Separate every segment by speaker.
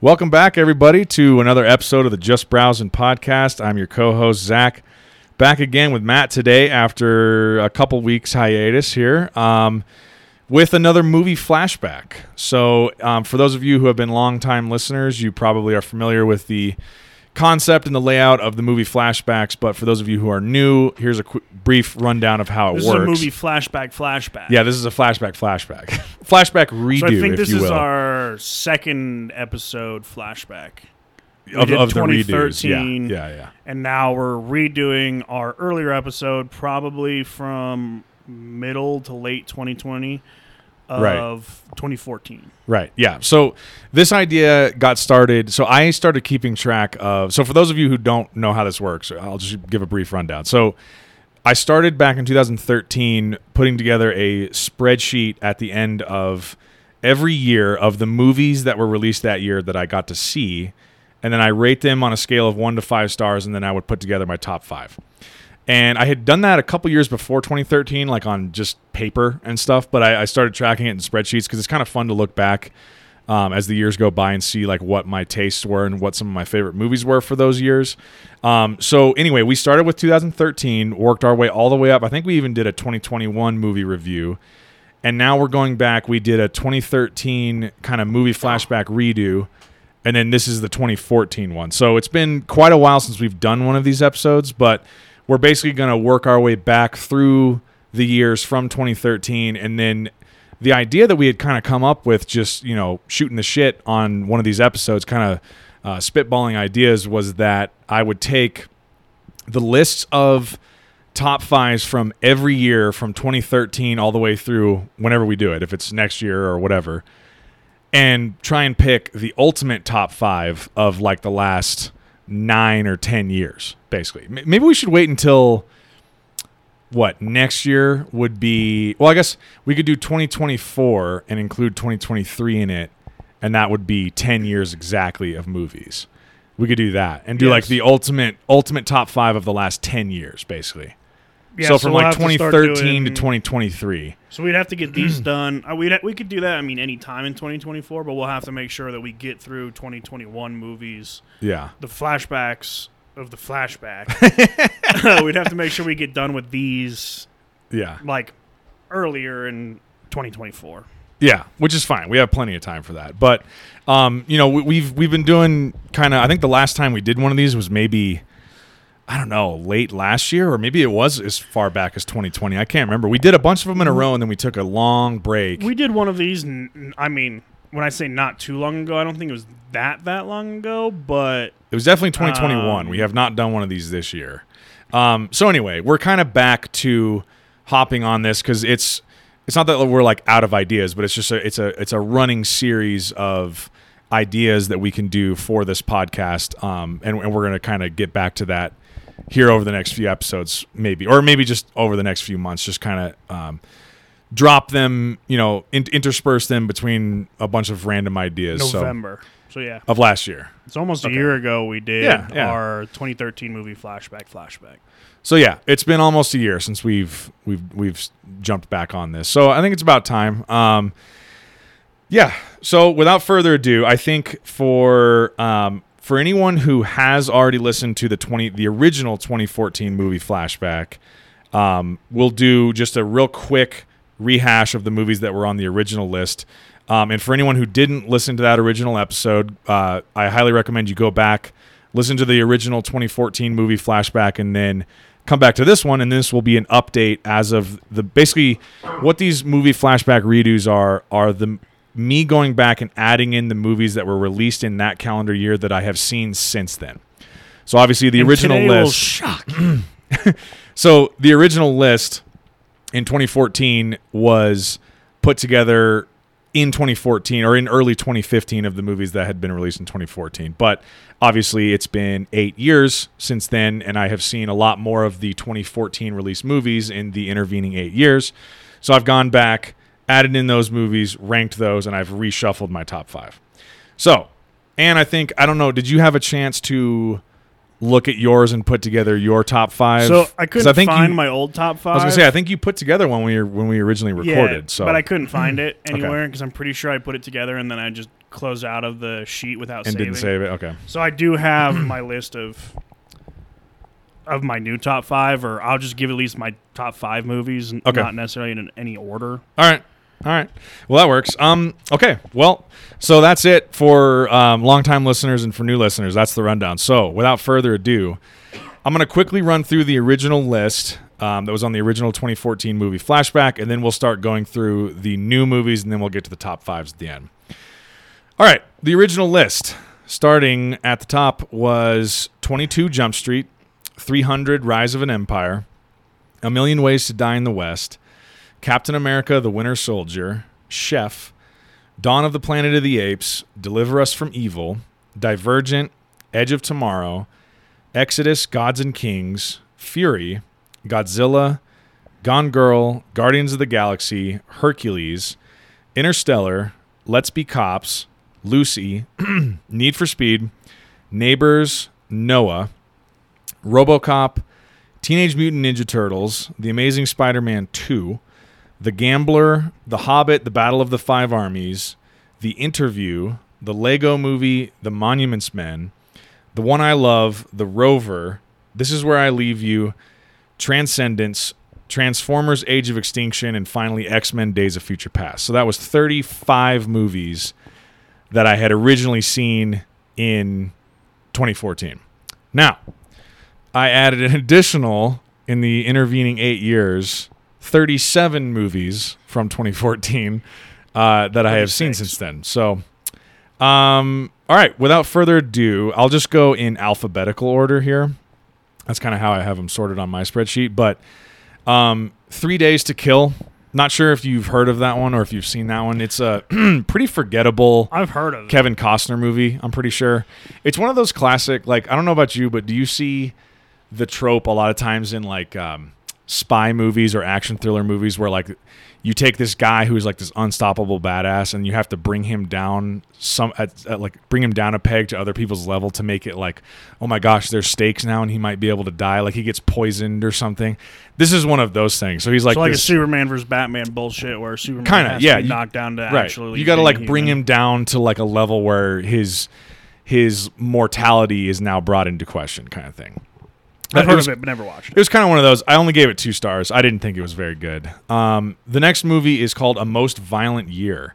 Speaker 1: Welcome back, everybody, to another episode of the Just Browsing podcast. I'm your co-host Zach, back again with Matt today after a couple weeks hiatus here, um, with another movie flashback. So, um, for those of you who have been longtime listeners, you probably are familiar with the concept and the layout of the movie flashbacks. But for those of you who are new, here's a quick, brief rundown of how it works.
Speaker 2: This is a movie flashback, flashback.
Speaker 1: Yeah, this is a flashback, flashback, flashback redo,
Speaker 2: So I think this is
Speaker 1: will,
Speaker 2: our second episode flashback. We
Speaker 1: of, of the redos.
Speaker 2: 2013,
Speaker 1: Yeah, yeah, yeah.
Speaker 2: And now we're redoing our earlier episode, probably from middle to late 2020 of
Speaker 1: Right.
Speaker 2: 2014.
Speaker 1: Right. Yeah. So this idea got started. So I started keeping track of. So for those of you who don't know how this works, I'll just give a brief rundown. So I started back in 2013 putting together a spreadsheet at the end of every year of the movies that were released that year that I got to see. And then I rate them on a scale of one to five stars. And then I would put together my top five. And I had done that a couple years before 2013, like on just paper and stuff. But I, I started tracking it in spreadsheets because it's kind of fun to look back um, as the years go by and see like what my tastes were and what some of my favorite movies were for those years. Um, so anyway, we started with 2013, worked our way all the way up. I think we even did a 2021 movie review, and now we're going back. We did a 2013 kind of movie flashback redo. And then this is the 2014 one. So it's been quite a while since we've done one of these episodes, but we're basically going to work our way back through the years from 2013 and then the idea that we had kind of come up with just you know shooting the shit on one of these episodes kind of uh, spitballing ideas was that i would take the lists of top fives from every year from 2013 all the way through whenever we do it if it's next year or whatever and try and pick the ultimate top five of like the last nine or ten years, basically. Maybe we should wait until what next year would be. Well, I guess we could do 2024 and include 2023 in it, and that would be 10 years exactly of movies. We could do that and do like the ultimate ultimate top five of the last 10 years, basically.
Speaker 2: Yeah,
Speaker 1: so from
Speaker 2: we'll
Speaker 1: like
Speaker 2: have to start
Speaker 1: 2013 to 2023.
Speaker 2: So we'd have to get these done. Uh, we'd, we could do that, I mean, any time in 2024, but we'll have to make sure that we get through 2021 movies,
Speaker 1: Yeah.
Speaker 2: the flashbacks of the flashback. we'd have to make sure we get done with these
Speaker 1: Yeah.
Speaker 2: like earlier in 2024.
Speaker 1: Yeah, which is fine. We have plenty of time for that. But um, you know, we, we've we've been doing kind of. I think the last time we did one of these was maybe I don't know, late last year, or maybe it was as far back as 2020. I can't remember. We did a bunch of them in a row, and then we took a long break.
Speaker 2: We did one of these. I mean, when I say not too long ago, I don't think it was that that long ago, but
Speaker 1: It was definitely 2021.
Speaker 2: Um,
Speaker 1: we have not done one of these this year. Um, so anyway, we're kind of back to hopping on this because it's it's not that we're like out of ideas, but it's just a it's a it's a running series of ideas that we can do for this podcast, um, and, and we're gonna kind of get back to that here over the next few episodes, maybe, or maybe just over the next few months, just kind of. Um, drop them you know in- intersperse them between a bunch of random ideas so-
Speaker 2: November. So, yeah,
Speaker 1: of last year
Speaker 2: it's almost
Speaker 1: Okay.
Speaker 2: a year ago we did
Speaker 1: Yeah, yeah.
Speaker 2: our 2013 movie flashback. Flashback.
Speaker 1: So yeah, it's been almost a year since we've we've we've jumped back on this. So I think it's about time. Um, yeah. So without further ado, I think for um, for anyone who has already listened to the twenty the original 2014 movie flashback, um, we'll do just a real quick rehash of the movies that were on the original list. Um, and for anyone who didn't listen to that original episode, uh, I highly recommend you go back, listen to the original 2014 movie flashback, and then come back to this one. And this will be an update as of the basically what these movie flashback redos are are the me going back and adding in the movies that were released in that calendar year that I have seen since then. So obviously the
Speaker 2: And
Speaker 1: original list.
Speaker 2: shock.
Speaker 1: So the original list in 2014 was put together in 2014 or in early 2015 of the movies that had been released in 2014. But obviously, it's been eight years since then, and I have seen a lot more of the 2014 released movies in the intervening eight years. So I've gone back, added in those movies, ranked those, and I've reshuffled my top five. So, and I think I don't know. Did you have a chance to look at yours and put together your top five?
Speaker 2: So I couldn't
Speaker 1: think
Speaker 2: find
Speaker 1: you-
Speaker 2: my old top five.
Speaker 1: I was gonna say I think you put together one when we when we originally recorded.
Speaker 2: Yeah,
Speaker 1: so
Speaker 2: but I couldn't find it
Speaker 1: Okay.
Speaker 2: anywhere because I'm pretty sure I put it together and then I just closed out of the sheet without
Speaker 1: and
Speaker 2: saving.
Speaker 1: didn't save it. Okay.
Speaker 2: So I do have my list of of my new top five, or I'll just give at least my top five movies,
Speaker 1: Okay.
Speaker 2: not necessarily in any order.
Speaker 1: All right. All right. Well, that works. Um. Okay. Well, so that's it for um, longtime listeners and for new listeners. That's the rundown. So, without further ado, I'm going to quickly run through the original list um, that was on the original 2014 movie Flashback, and then we'll start going through the new movies, and then we'll get to the top fives at the end. All right. The original list, starting at the top, was 22 Jump Street, 300 Rise of an Empire, A Million Ways to Die in the West. Captain America the Winter Soldier, Chef, Dawn of the Planet of the Apes, Deliver Us from Evil, Divergent, Edge of Tomorrow, Exodus, Gods and Kings, Fury, Godzilla, Gone Girl, Guardians of the Galaxy, Hercules, Interstellar, Let's Be Cops, Lucy, Need for Speed, Neighbors, Noah, RoboCop, Teenage Mutant Ninja Turtles, The Amazing Spider-Man 2, The Gambler, The Hobbit, The Battle of the Five Armies, The Interview, The Lego Movie, The Monuments Men, The One I Love, The Rover, This Is Where I Leave You, Transcendence, Transformers Age of Extinction, and finally X-Men Days of Future Past. So that was 35 movies that I had originally seen in 2014. Now, I added an additional in the intervening eight years, 37 movies from 2014 uh, that I have seen since then. So, um, all right, without further ado, I'll just go in alphabetical order here. That's kind of how I have them sorted on my spreadsheet. But um, Three Days to Kill. Not sure if you've heard of that one or if you've seen that one. It's a pretty forgettable.
Speaker 2: I've heard of it.
Speaker 1: Kevin Costner movie. I'm pretty sure it's one of those classic. Like I don't know about you, but do you see the trope a lot of times in like um, spy movies or action thriller movies where like you take this guy who's like this unstoppable badass and you have to bring him down some at, at like bring him down a peg to other people's level to make it like oh my gosh there's stakes now and he might be able to die like he gets poisoned or something this is one of those things so he's like
Speaker 2: so like
Speaker 1: this,
Speaker 2: a Superman versus Batman bullshit where Superman
Speaker 1: yeah,
Speaker 2: to be
Speaker 1: you-
Speaker 2: knocked down to
Speaker 1: right
Speaker 2: actually.
Speaker 1: you got to like bring
Speaker 2: human.
Speaker 1: him down to like a level where his his mortality is now brought into question kind of thing
Speaker 2: I've heard
Speaker 1: was-
Speaker 2: of it, but never watched
Speaker 1: it
Speaker 2: it.
Speaker 1: was kind of one of those. I only gave it two stars. I didn't think it was very good. Um, the next movie is called A Most Violent Year.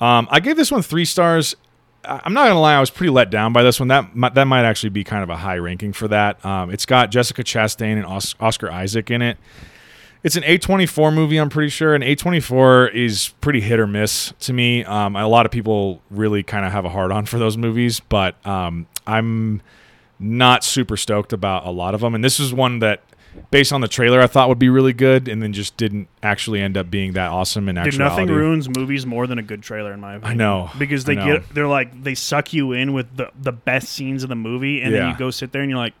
Speaker 1: Um, I gave this one three stars. I'm not gonna lie, I was pretty let down by this one. That mi- that might actually be kind of a high ranking for that. Um, it's got Jessica Chastain and Os- Oscar Isaac in it. It's an A24 movie, I'm pretty sure, and A24 is pretty hit or miss to me. Um, a lot of people really kind of have a hard on for those movies, but um, I'm not super stoked about a lot of them. And this is one that, based on the trailer, I thought would be really good, and then just didn't actually end up being that awesome in
Speaker 2: Dude,
Speaker 1: actuality.
Speaker 2: nothing ruins movies more than a good trailer, in my opinion.
Speaker 1: I know
Speaker 2: because they
Speaker 1: know.
Speaker 2: get they're like they suck you in with the the best scenes of the movie, and then you go sit there and you're like,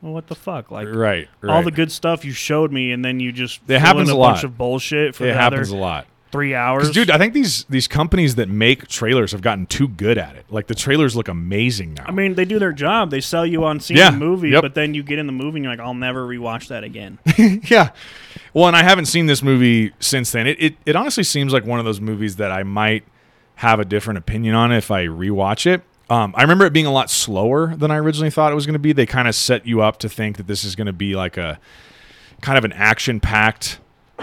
Speaker 2: well, what the fuck? Like
Speaker 1: right, right.
Speaker 2: all the good stuff you showed me, and then you just
Speaker 1: It happens a
Speaker 2: a bunch
Speaker 1: lot.
Speaker 2: of bullshit for
Speaker 1: it
Speaker 2: the
Speaker 1: happens
Speaker 2: other
Speaker 1: a lot.
Speaker 2: Three hours.
Speaker 1: Dude, I think these these companies that make trailers have gotten too good at it. Like the trailers look amazing now.
Speaker 2: I mean, they do their job. They sell you on seeing
Speaker 1: Yeah,
Speaker 2: the movie,
Speaker 1: yep.
Speaker 2: but then you get in the movie and you're like, I'll never rewatch that again.
Speaker 1: yeah. Well, and I haven't seen this movie since then. It, it it honestly seems like one of those movies that I might have a different opinion on if I rewatch it. Um, I remember it being a lot slower than I originally thought it was going to be. They kind of set you up to think that this is going to be like a kind of an action packed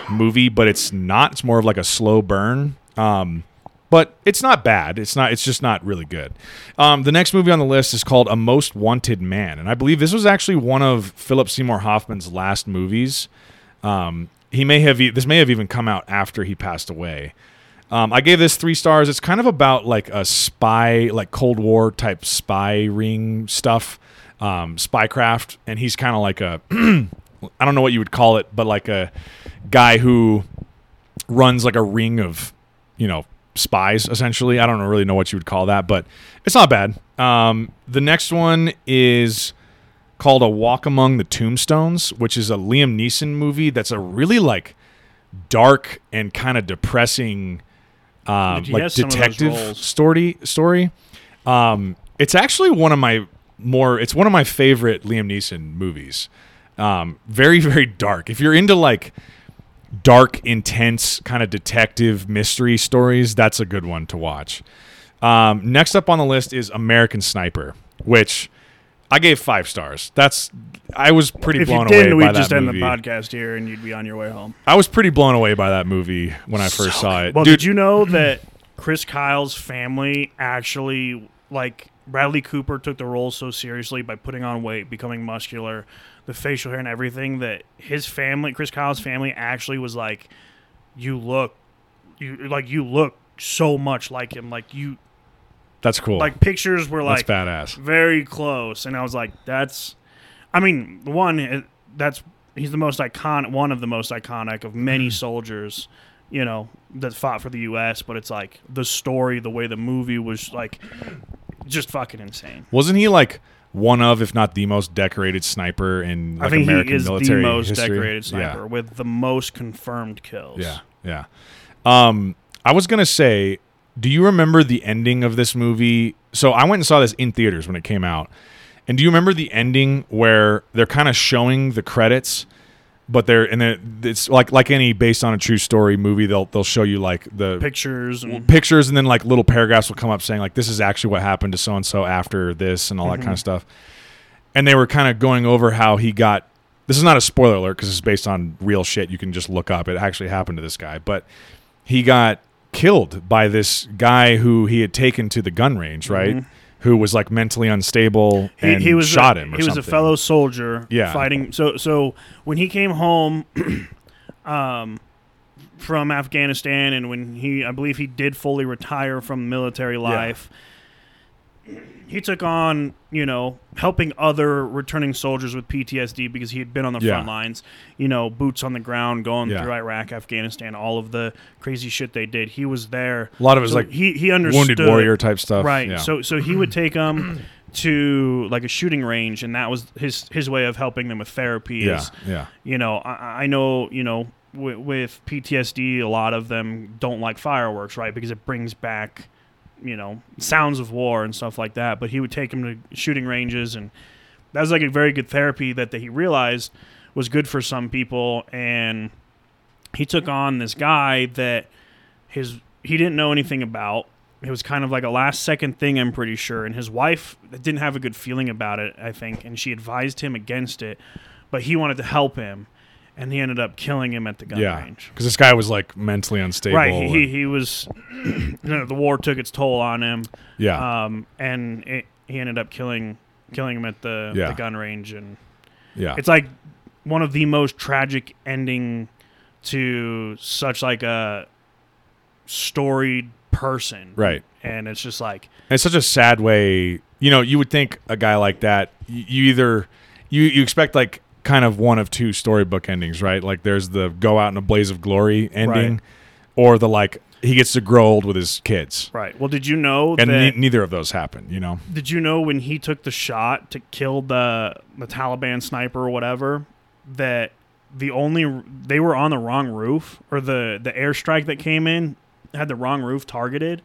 Speaker 1: movie, but it's not. It's more of like a slow burn. Um, but it's not bad. It's not. It's just not really good. Um, the next movie on the list is called A Most Wanted Man, and I believe this was actually one of Philip Seymour Hoffman's last movies. Um, he may have this may have even come out after he passed away. Um, I gave this three stars. It's kind of about like a spy, like Cold War type spy ring stuff, um, spycraft, and he's kind of like a I don't know what you would call it, but like a guy who runs like a ring of you know spies essentially. I don't really know what you would call that, but it's not bad. Um, the next one is called A Walk Among the Tombstones, which is a Liam Neeson movie that's a really like dark and kind of depressing um, like
Speaker 2: has some of those
Speaker 1: detective story story. Um, it's actually one of my more it's one of my favorite Liam Neeson movies. Um, very very dark. If you're into like dark, intense kind of detective mystery stories, that's a good one to watch. Um, next up on the list is American Sniper, which I gave five stars. That's I was pretty
Speaker 2: If you
Speaker 1: blown
Speaker 2: didn't,
Speaker 1: away by
Speaker 2: we'd just
Speaker 1: that
Speaker 2: end the
Speaker 1: movie.
Speaker 2: podcast here, and you'd be on your way home.
Speaker 1: I was pretty blown away by that movie when I first saw it.
Speaker 2: Well,
Speaker 1: Dude,
Speaker 2: did you know that Chris Kyle's family actually like Bradley Cooper took the role so seriously by putting on weight, becoming muscular, the facial hair and everything that his family, Chris Kyle's family, actually was like, you look, you like you look so much like him, like you
Speaker 1: that's cool.
Speaker 2: like pictures were like that's
Speaker 1: badass.
Speaker 2: very close, and I was like, that's, I mean, one eh, that's he's the most iconic, one of the most iconic of many mm-hmm. soldiers, you know, that fought for the U.S. But it's like the story, the way the movie was like, just fucking insane.
Speaker 1: Wasn't he like one of, if not the most decorated sniper in like
Speaker 2: I think
Speaker 1: American
Speaker 2: he is
Speaker 1: military
Speaker 2: the most
Speaker 1: history?
Speaker 2: decorated
Speaker 1: Yeah.
Speaker 2: sniper with the most confirmed kills.
Speaker 1: Yeah, yeah. Um, I was gonna say, do you remember the ending of this movie? So I went and saw this in theaters when it came out, and do you remember the ending where they're kind of showing the credits, but they're and then it's like like any based on a true story movie, they'll they'll show you like the
Speaker 2: pictures and
Speaker 1: pictures and then like little paragraphs will come up saying like this is actually what happened to so and so after this and all that kind of mm-hmm. stuff. And they were kind of going over how he got this is not a spoiler alert because it's based on real shit. You can just look up. It actually happened to this guy, but he got killed by this guy who he had taken to the gun range, right? Mm-hmm. Who was like mentally unstable
Speaker 2: he,
Speaker 1: and
Speaker 2: he was
Speaker 1: shot
Speaker 2: a,
Speaker 1: him. Or
Speaker 2: he was a fellow soldier
Speaker 1: Yeah.
Speaker 2: fighting so so when he came home um from Afghanistan and when he I believe he did fully retire from military life he took on you know helping other returning soldiers with PTSD because he had been on the
Speaker 1: Yeah.
Speaker 2: front lines you know boots on the ground going
Speaker 1: Yeah.
Speaker 2: through Iraq Afghanistan all of the crazy shit they did he was there
Speaker 1: A lot of it was
Speaker 2: So
Speaker 1: like
Speaker 2: he he understood
Speaker 1: wounded warrior type stuff.
Speaker 2: Right.
Speaker 1: Yeah.
Speaker 2: So so he would take them to like a shooting range, and that was his his way of helping them with therapy.
Speaker 1: yeah,
Speaker 2: Is,
Speaker 1: yeah,
Speaker 2: you know, I, I know you know with, with PTSD, a lot of them don't like fireworks, right? Because it brings back you know sounds of war and stuff like that. But he would take him to shooting ranges, and that was like a very good therapy that, he realized was good for some people, and he took on this guy that his he didn't know anything about. It was kind of like a last second thing, I'm pretty sure. And his wife didn't have a good feeling about it, I think, and she advised him against it. But he wanted to help him, and he ended up killing him at the gun
Speaker 1: yeah.
Speaker 2: range.
Speaker 1: Because this guy was like mentally unstable.
Speaker 2: Right, he, he,
Speaker 1: and-
Speaker 2: he was. you know, the war took its toll on him,
Speaker 1: yeah,
Speaker 2: um, and it, he ended up killing killing him at the,
Speaker 1: Yeah.
Speaker 2: the gun range, and
Speaker 1: yeah.
Speaker 2: it's like one of the most tragic ending to such like a storied person
Speaker 1: right.
Speaker 2: and it's just like
Speaker 1: And it's such a sad way. You know, you would think a guy like that, you either you you expect like kind of one of two storybook endings, right? Like there's the go out in a blaze of glory ending,
Speaker 2: Right.
Speaker 1: or the like he gets to grow old with his kids.
Speaker 2: right well did you know
Speaker 1: And
Speaker 2: that
Speaker 1: ne- neither of those happened? you know.
Speaker 2: did you know when he took the shot to kill the the taliban sniper or whatever that the only they were on the wrong roof or the the airstrike that came in had the wrong roof targeted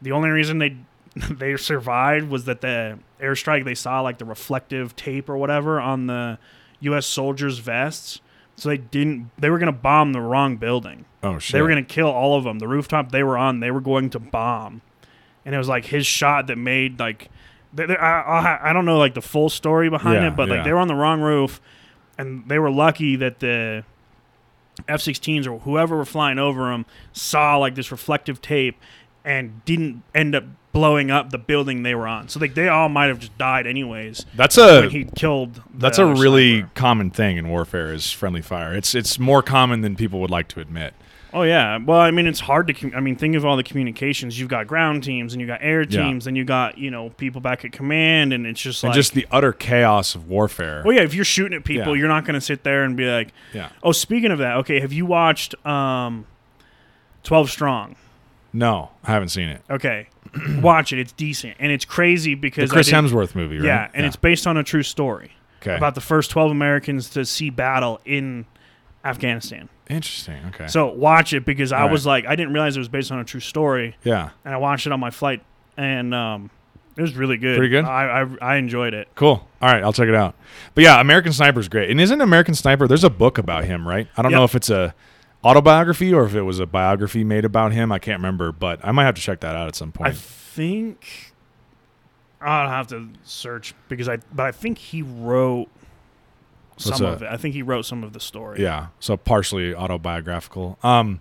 Speaker 2: the only reason they they survived was that the airstrike they saw like the reflective tape or whatever on the US soldiers vests so they didn't they were going to bomb the wrong building
Speaker 1: Oh shit.
Speaker 2: they were going to kill all of them. The rooftop they were on, they were going to bomb, and it was like his shot that made like they, they- I, I don't know like the full story behind
Speaker 1: Yeah,
Speaker 2: it, but
Speaker 1: yeah.
Speaker 2: like they were on the wrong roof, and they were lucky that the F-16s or whoever were flying over them saw like this reflective tape and didn't end up blowing up the building they were on. So like they all might have just died anyways
Speaker 1: That's a
Speaker 2: when he killed.
Speaker 1: that's a really
Speaker 2: sniper.
Speaker 1: common thing in warfare is friendly fire. It's it's more common than people would like to admit.
Speaker 2: Oh yeah. Well, I mean, it's hard to. Com- I mean, think of all the communications. You've got ground teams, and you got air
Speaker 1: Yeah.
Speaker 2: teams, and you got you know people back at command, and it's just
Speaker 1: and
Speaker 2: like
Speaker 1: just the utter chaos of warfare.
Speaker 2: Well, yeah. If you're shooting at people,
Speaker 1: Yeah.
Speaker 2: you're not going to sit there and be like,
Speaker 1: yeah.
Speaker 2: "Oh, speaking of that, okay, have you watched um, Twelve Strong?"
Speaker 1: No, I haven't seen it.
Speaker 2: Okay, watch it. It's decent, and it's crazy
Speaker 1: The
Speaker 2: because I
Speaker 1: Chris Hemsworth movie, right?
Speaker 2: Yeah, and it's based on a true story
Speaker 1: okay.
Speaker 2: about the first twelve Americans to see battle in Afghanistan.
Speaker 1: Interesting. Okay.
Speaker 2: So watch it because I
Speaker 1: All
Speaker 2: was like, I didn't realize it was based on a true story.
Speaker 1: yeah.
Speaker 2: and I watched it on my flight, and um, it was really good.
Speaker 1: Pretty good?
Speaker 2: I, I I enjoyed it.
Speaker 1: Cool. All right, I'll check it out. But yeah, American Sniper's great. And isn't American Sniper? There's a book about him, right? I don't
Speaker 2: Yep.
Speaker 1: know if it's a autobiography or if it was a biography made about him. I can't remember, but I might have to check that out at some point.
Speaker 2: I think I'll have to search because I, but I think he wrote some of it. I think he wrote some of the story.
Speaker 1: Yeah, so partially autobiographical. Um,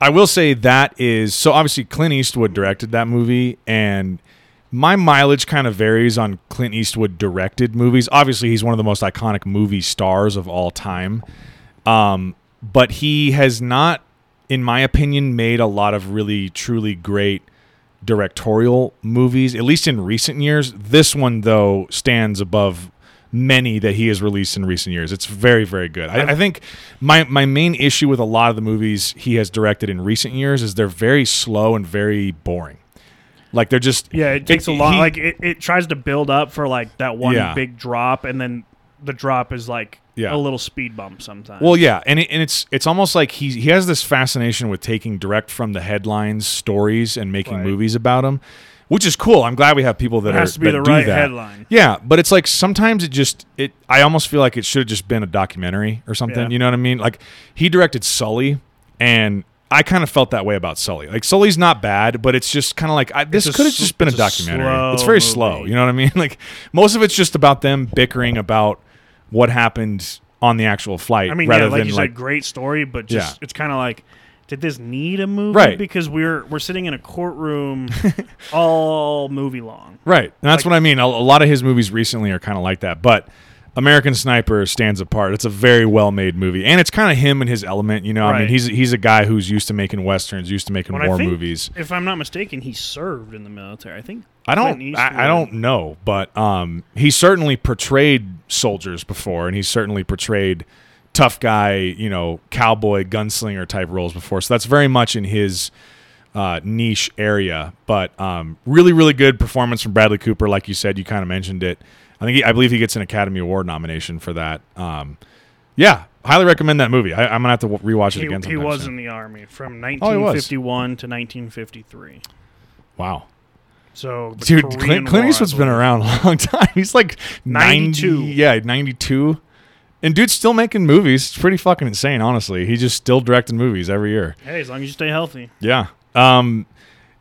Speaker 1: I will say that is so. Obviously, Clint Eastwood directed that movie, and my mileage kind of varies on Clint Eastwood directed movies. Obviously, he's one of the most iconic movie stars of all time, um, but he has not, in my opinion, made a lot of really truly great directorial movies. At least in recent years, this one though stands above many that he has released in recent years. It's very, very good. I, I think my my main issue with a lot of the movies he has directed in recent years is they're very slow and very boring. Like they're just
Speaker 2: Yeah, it takes a
Speaker 1: He-
Speaker 2: lot.
Speaker 1: he-
Speaker 2: like it, it tries to build up for like that one
Speaker 1: Yeah.
Speaker 2: big drop, and then the drop is like
Speaker 1: Yeah.
Speaker 2: a little speed bump sometimes.
Speaker 1: Well, yeah, and it, and it's it's almost like he he has this fascination with taking direct from the headlines stories and making
Speaker 2: Right.
Speaker 1: movies about them, which is cool. I'm glad we have people that
Speaker 2: it has
Speaker 1: are
Speaker 2: to be the
Speaker 1: do
Speaker 2: right
Speaker 1: that.
Speaker 2: headline.
Speaker 1: Yeah, but it's like sometimes it just it. I almost feel like it should have just been a documentary or something.
Speaker 2: Yeah.
Speaker 1: You know what I mean? Like he directed Sully, and I kind of felt that way about Sully. Like Sully's not bad, but it's just kind of like I, this could have just been a documentary. it's very
Speaker 2: movie.
Speaker 1: slow. You know what I mean? Like most of it's just about them bickering about what happened on the actual flight,
Speaker 2: I mean,
Speaker 1: rather
Speaker 2: yeah, like you
Speaker 1: like
Speaker 2: said, great story, but just
Speaker 1: Yeah.
Speaker 2: it's kind of like, did this need a movie?
Speaker 1: Right.
Speaker 2: Because we're we're sitting in a courtroom all movie long.
Speaker 1: Right. And that's
Speaker 2: Like-
Speaker 1: what I mean. A, a lot of his movies recently are kind of like that. But American Sniper stands apart. It's a very well made movie. And it's kind of him and his element. You know, I mean, he's he's a guy who's used to making westerns, used to making war movies.
Speaker 2: If I'm not mistaken, he served in the military. I think.
Speaker 1: I don't I, I don't know, but um, he certainly portrayed soldiers before, and he certainly portrayed tough guy, you know, cowboy gunslinger type roles before. So that's very much in his uh, niche area. But um, really, really good performance from Bradley Cooper. Like you said, you kind of mentioned it. I think he, I believe he gets an Academy Award nomination for that. Um, yeah, highly recommend that movie. I, I'm gonna have to rewatch it
Speaker 2: He,
Speaker 1: again.
Speaker 2: he was
Speaker 1: soon.
Speaker 2: in the army from
Speaker 1: Oh,
Speaker 2: 1951 to 1953.
Speaker 1: Wow.
Speaker 2: So,
Speaker 1: Dude,
Speaker 2: Korean
Speaker 1: Clint, Clint Eastwood's been around a long time. He's like
Speaker 2: 92.
Speaker 1: 90, yeah, 92. And dude's still making movies. It's pretty fucking insane, honestly. He's just still directing movies every year.
Speaker 2: Hey, as long as you stay healthy.
Speaker 1: Yeah. Um,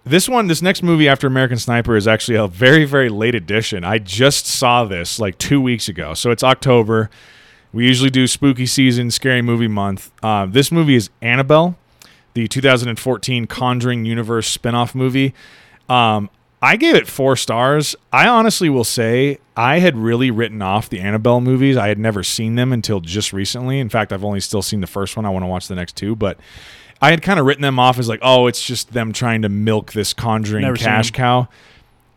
Speaker 1: this one, this next movie after American Sniper is actually a very, very late edition. I just saw this like two weeks ago. So it's October. We usually do spooky season, scary movie month. Uh, this movie is Annabelle, the 2014 Conjuring Universe spinoff movie. Um, I gave it four stars. I honestly will say I had really written off the Annabelle movies. I had never seen them until just recently. In fact, I've only still seen the first one. I want to watch the next two, but I had kind of written them off as like, oh, it's just them trying to milk this Conjuring
Speaker 2: Never
Speaker 1: cash cow.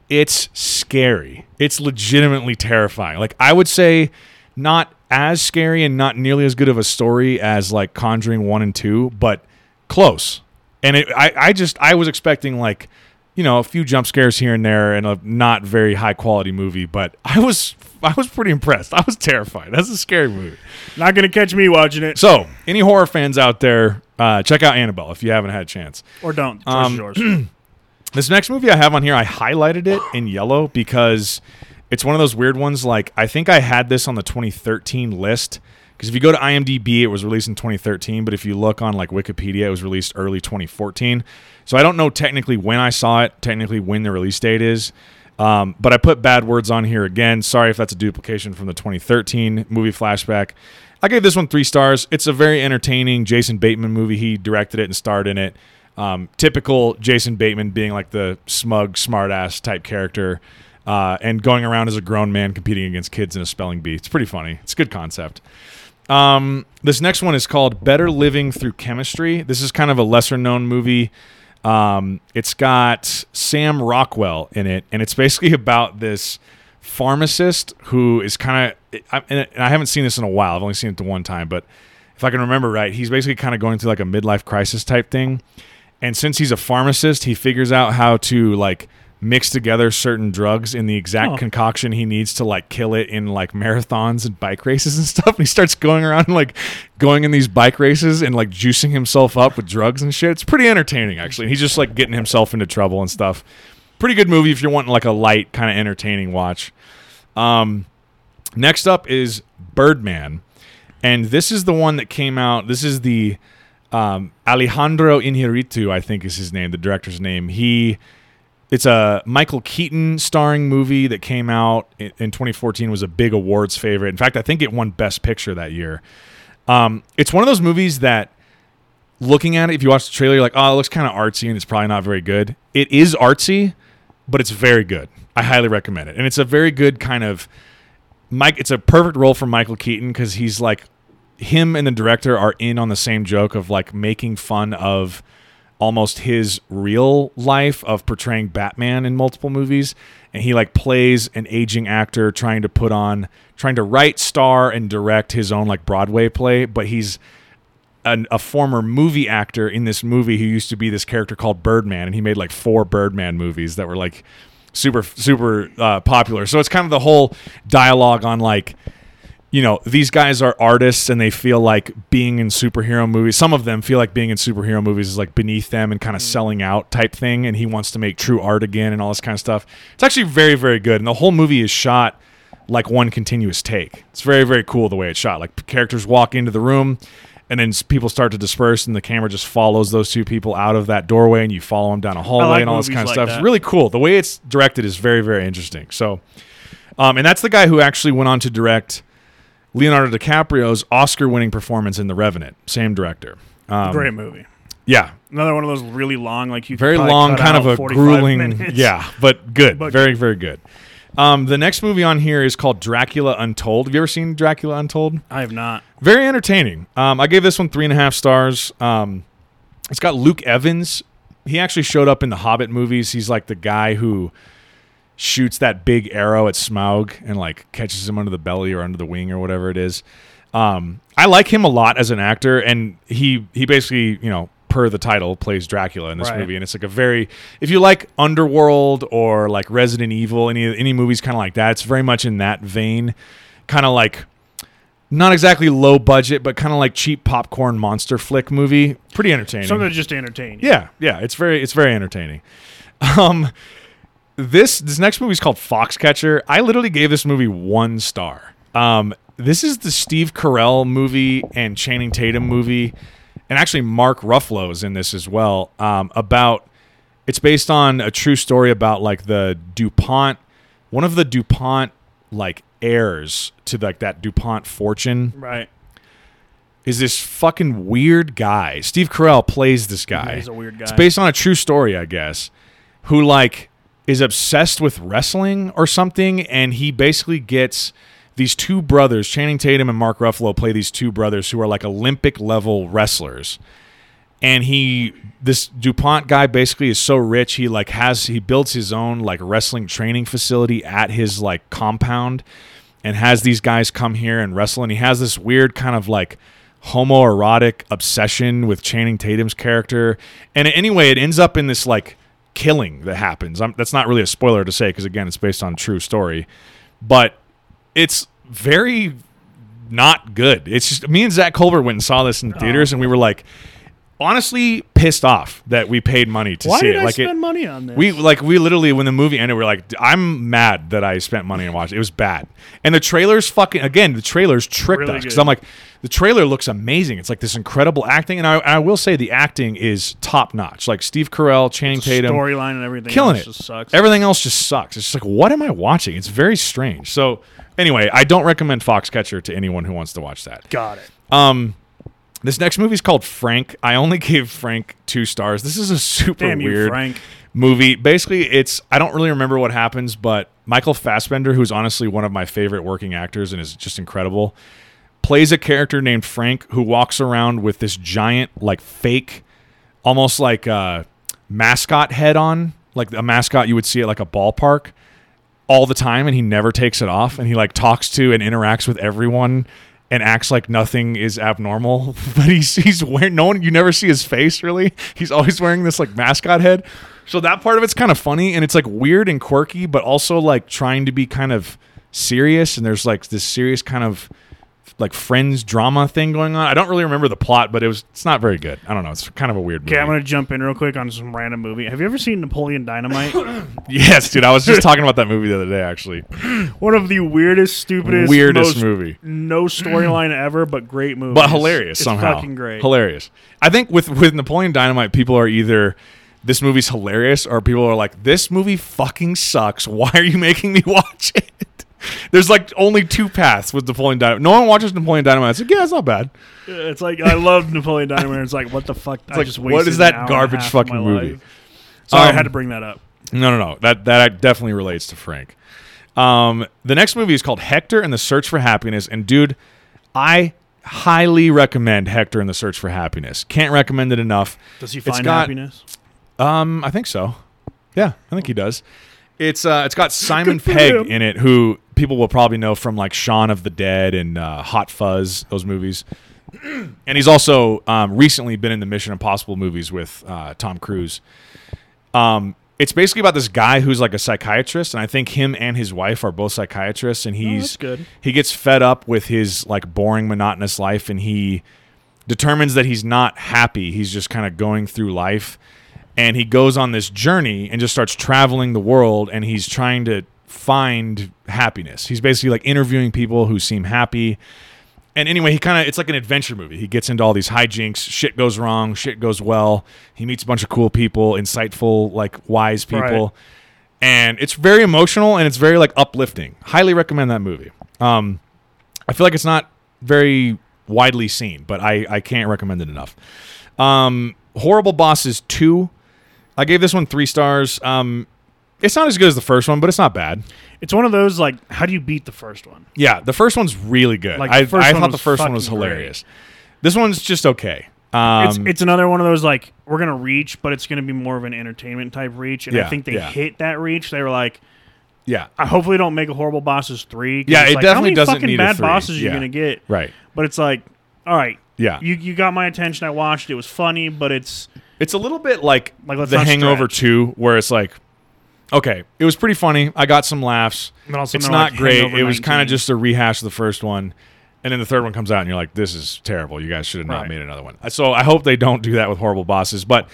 Speaker 1: It's scary. It's legitimately terrifying. Like I would say, not as scary and not nearly as good of a story as like Conjuring one and two, but close. And it, I, I just I was expecting like, you know, a few jump scares here and there and a not very high quality movie, but I was I was pretty impressed. I was terrified. That's a scary movie.
Speaker 2: Not gonna catch me watching it,
Speaker 1: So, any horror fans out there, uh, check out Annabelle if you haven't had a chance.
Speaker 2: or don't.
Speaker 1: Um,
Speaker 2: yours.
Speaker 1: This next movie I have on here, I highlighted it in yellow because it's one of those weird ones. Like, I think I had this on the 2013 list. Because if you go to IMDb, it was released in 2013. But if you look on like Wikipedia, it was released early 2014. So I don't know technically when I saw it, technically when the release date is. Um, but I put bad words on here again. Sorry if that's a duplication from the 2013 movie flashback. I gave this one three stars. It's a very entertaining Jason Bateman movie. He directed it and starred in it. Um, typical Jason Bateman being like the smug, smartass type character, uh, and going around as a grown man competing against kids in a spelling bee. It's pretty funny. It's a good concept. Um, this next one is called Better Living Through Chemistry. This is kind of a lesser known movie. Um, it's got Sam Rockwell in it, and it's basically about this pharmacist who is kind of. And I haven't seen this in a while. I've only seen it the one time, but if I can remember right, he's basically kind of going through like a midlife crisis type thing. And since he's a pharmacist, he figures out how to like mix together certain drugs in the exact
Speaker 2: Oh.
Speaker 1: concoction he needs to like kill it in like marathons and bike races and stuff. And he starts going around like going in these bike races and like juicing himself up with drugs and shit. It's pretty entertaining actually. He's just like getting himself into trouble and stuff. Pretty good movie if you're wanting like a light kind of entertaining watch. Um, next up is Birdman, and this is the one that came out. This is the um, Alejandro Inarritu, I think is his name, the director's name. He it's a Michael Keaton starring movie that came out in, in 2014. Was a big awards favorite. In fact, I think it won Best Picture that year. Um, it's one of those movies that, looking at it, if you watch the trailer, you're like, oh, it looks kind of artsy and it's probably not very good. It is artsy, but it's very good. I highly recommend it, and it's a very good kind of Mike. It's a perfect role for Michael Keaton because he's like him and the director are in on the same joke of like making fun of almost his real life of portraying Batman in multiple movies. And he like plays an aging actor trying to put on trying to write star and direct his own like Broadway play. But he's an, a former movie actor in this movie who used to be this character called Birdman. And he made like four Birdman movies that were like super super uh, popular. So it's kind of the whole dialogue on like you know, these guys are artists and they feel like being in superhero movies. Some of them feel like being in superhero movies is like beneath them and kind of selling out type thing. And he wants to make true art again and all this kind of stuff. It's actually very, very good. And the whole movie is shot like one continuous take. It's very, very cool the way it's shot. Like characters walk into the room and then people start to disperse and the camera just follows those two people out of that doorway and you follow them down a hallway
Speaker 2: like
Speaker 1: and all this kind of stuff.
Speaker 2: like
Speaker 1: It's really cool. The way it's directed is very, very interesting. So, um, and that's the guy who actually went on to direct Leonardo DiCaprio's Oscar-winning performance in The Revenant. Same director. Um,
Speaker 2: Great movie.
Speaker 1: Yeah,
Speaker 2: Another one of those really long, like you
Speaker 1: very long, kind of a grueling.
Speaker 2: minutes.
Speaker 1: Yeah, but good.
Speaker 2: But
Speaker 1: very, very good. Um, the next movie on here is called Dracula Untold. Have you ever seen Dracula Untold?
Speaker 2: I have not.
Speaker 1: Very entertaining. Um, I gave this one three and a half stars. Um, it's got Luke Evans. He actually showed up in the Hobbit movies. He's like the guy who shoots that big arrow at Smaug and like catches him under the belly or under the wing or whatever it is. Um, I like him a lot as an actor, and he he basically you know per the title plays Dracula in this
Speaker 2: Right.
Speaker 1: movie, and it's like a very if you like Underworld or like Resident Evil, any any movies kind of like that, it's very much in that vein, kind of like not exactly low budget, but kind of like cheap popcorn monster flick movie. Pretty entertaining.
Speaker 2: Something to just entertain. you.
Speaker 1: Yeah, yeah, it's very it's very entertaining. Um this this next movie is called Foxcatcher. I literally gave this movie one star. Um this is the Steve Carell movie and Channing Tatum movie, and actually Mark Ruffalo is in this as well. Um, about it's based on a true story about like the DuPont, one of the DuPont like heirs to like that DuPont fortune
Speaker 2: Right.
Speaker 1: is this fucking weird guy. Steve Carell plays this guy.
Speaker 2: He's a weird guy.
Speaker 1: It's based on a true story, I guess, who like is obsessed with wrestling or something, and he basically gets these two brothers, Channing Tatum and Mark Ruffalo, play these two brothers who are like Olympic level wrestlers. And he, this Dupont guy, basically is so rich he like has he builds his own like wrestling training facility at his like compound, and has these guys come here and wrestle. And he has this weird kind of like homoerotic obsession with Channing Tatum's character. And anyway, it ends up in this like killing that happens. i that's not really a spoiler to say because again, it's based on a true story, but it's very not good. It's just me and Zach Colbert went and saw this in theaters, oh. and we were like, honestly, pissed off that we paid money to
Speaker 2: Why
Speaker 1: see
Speaker 2: did
Speaker 1: it.
Speaker 2: I
Speaker 1: like
Speaker 2: spend
Speaker 1: it,
Speaker 2: money on this?
Speaker 1: we like we literally when the movie ended, we are like, I'm mad that I spent money and watched it. It was bad, and the trailers fucking again, the trailers tricked
Speaker 2: Really
Speaker 1: us because. I'm like, the trailer looks amazing. It's like this incredible acting, and I, I will say the acting is top notch. Like Steve Carell, Channing Tatum,
Speaker 2: storyline and everything
Speaker 1: killing it.
Speaker 2: just sucks.
Speaker 1: Everything else just sucks. It's just like, what am I watching? It's very strange. So anyway, I don't recommend Foxcatcher to anyone who wants to watch that.
Speaker 2: Got it.
Speaker 1: Um, this next movie is called Frank. I only gave Frank two stars. This is a super
Speaker 2: Damn you,
Speaker 1: weird
Speaker 2: Frank.
Speaker 1: movie. Basically, it's I don't really remember what happens, but Michael Fassbender, who's honestly one of my favorite working actors and is just incredible, plays a character named Frank who walks around with this giant, like fake, almost like a mascot head on, like a mascot you would see at like a ballpark all the time and he never takes it off and he like talks to and interacts with everyone and acts like nothing is abnormal but he's he's wearing no one you never see his face really. He's always wearing this like mascot head. So that part of it's kind of funny and it's like weird and quirky but also like trying to be kind of serious and there's like this serious kind of like friends drama thing going on i don't really remember the plot but it was it's not very good i don't know it's kind of a weird
Speaker 2: Okay, I'm gonna jump in real quick on some random movie. Have you ever seen Napoleon Dynamite?
Speaker 1: yes dude i was just talking about that movie the other day actually
Speaker 2: One of the weirdest, stupidest,
Speaker 1: weirdest movie
Speaker 2: no storyline ever, but great movie.
Speaker 1: but hilarious
Speaker 2: it's
Speaker 1: somehow.
Speaker 2: Fucking great.
Speaker 1: Hilarious. I think with with Napoleon Dynamite, people are either this movie's hilarious or people are like this movie fucking sucks. Why are you making me watch it? There's like only two paths with Napoleon Dynamite. No one watches Napoleon Dynamite. It's like, yeah, it's not bad.
Speaker 2: It's like I love Napoleon Dynamite. It's like what the fuck? I
Speaker 1: like,
Speaker 2: just
Speaker 1: what is that
Speaker 2: an hour and a
Speaker 1: garbage fucking movie?
Speaker 2: life. Sorry, I
Speaker 1: Um,
Speaker 2: had to bring that up.
Speaker 1: No, no, no. That that definitely relates to Frank. Um, the next movie is called Hector and the Search for Happiness, and dude, I highly recommend Hector and the Search for Happiness. Can't recommend it enough.
Speaker 2: Does he
Speaker 1: it's
Speaker 2: find
Speaker 1: got-
Speaker 2: happiness?
Speaker 1: Um, I think so. Yeah, I think he does. It's uh, it's got Simon Pegg in it, who people will probably know from like Shaun of the Dead and uh, Hot Fuzz, those movies. and he's also um, recently been in the Mission Impossible movies with uh, Tom Cruise. Um, it's basically about this guy who's like a psychiatrist, and I think him and his wife are both psychiatrists, and
Speaker 2: Oh,
Speaker 1: he's
Speaker 2: that's good.
Speaker 1: he gets fed up with his like boring monotonous life and he determines that he's not happy he's just kind of going through life and he goes on this journey and just starts traveling the world and he's trying to find happiness he's basically like interviewing people who seem happy and anyway he kind of it's like an adventure movie he gets into all these hijinks shit goes wrong shit goes well he meets a bunch of cool people insightful like wise people
Speaker 2: Right.
Speaker 1: and it's very emotional and it's very like uplifting. Highly recommend that movie. Um, I feel like it's not very widely seen, but I I can't recommend it enough. Um, Horrible Bosses two, I gave this one three stars. Um, it's not as good as the first one, but it's not bad.
Speaker 2: It's one of those like, how do you beat the first one?
Speaker 1: Yeah, the first one's really good.
Speaker 2: Like, the
Speaker 1: I,
Speaker 2: first
Speaker 1: I
Speaker 2: one
Speaker 1: thought the
Speaker 2: was
Speaker 1: first one was
Speaker 2: fucking great.
Speaker 1: hilarious. This one's just okay. Um,
Speaker 2: it's it's another one of those like we're gonna reach, but it's gonna be more of an entertainment type reach. And
Speaker 1: Yeah,
Speaker 2: I think they
Speaker 1: yeah.
Speaker 2: hit that reach. They were like,
Speaker 1: yeah,
Speaker 2: I hopefully don't make a horrible bosses three. 'cause
Speaker 1: Yeah,
Speaker 2: it's
Speaker 1: it
Speaker 2: like,
Speaker 1: definitely
Speaker 2: how many
Speaker 1: doesn't
Speaker 2: fucking
Speaker 1: need a
Speaker 2: bad
Speaker 1: three.
Speaker 2: bosses
Speaker 1: Yeah.
Speaker 2: you're gonna get.
Speaker 1: right.
Speaker 2: But it's like, all right,
Speaker 1: Yeah,
Speaker 2: you you got my attention. I watched. It was funny, but it's
Speaker 1: It's a little bit like,
Speaker 2: Like, let's
Speaker 1: The
Speaker 2: not
Speaker 1: Hangover
Speaker 2: stretch.
Speaker 1: 2, where it's like, okay, it was pretty funny. I got some laughs.
Speaker 2: but also
Speaker 1: It's not
Speaker 2: like,
Speaker 1: great. It was kind of just a rehash of the first one. And then the third one comes out, and you're like, this is terrible. You guys should have not
Speaker 2: Right.
Speaker 1: made another one. So I hope they don't do that with Horrible Bosses. But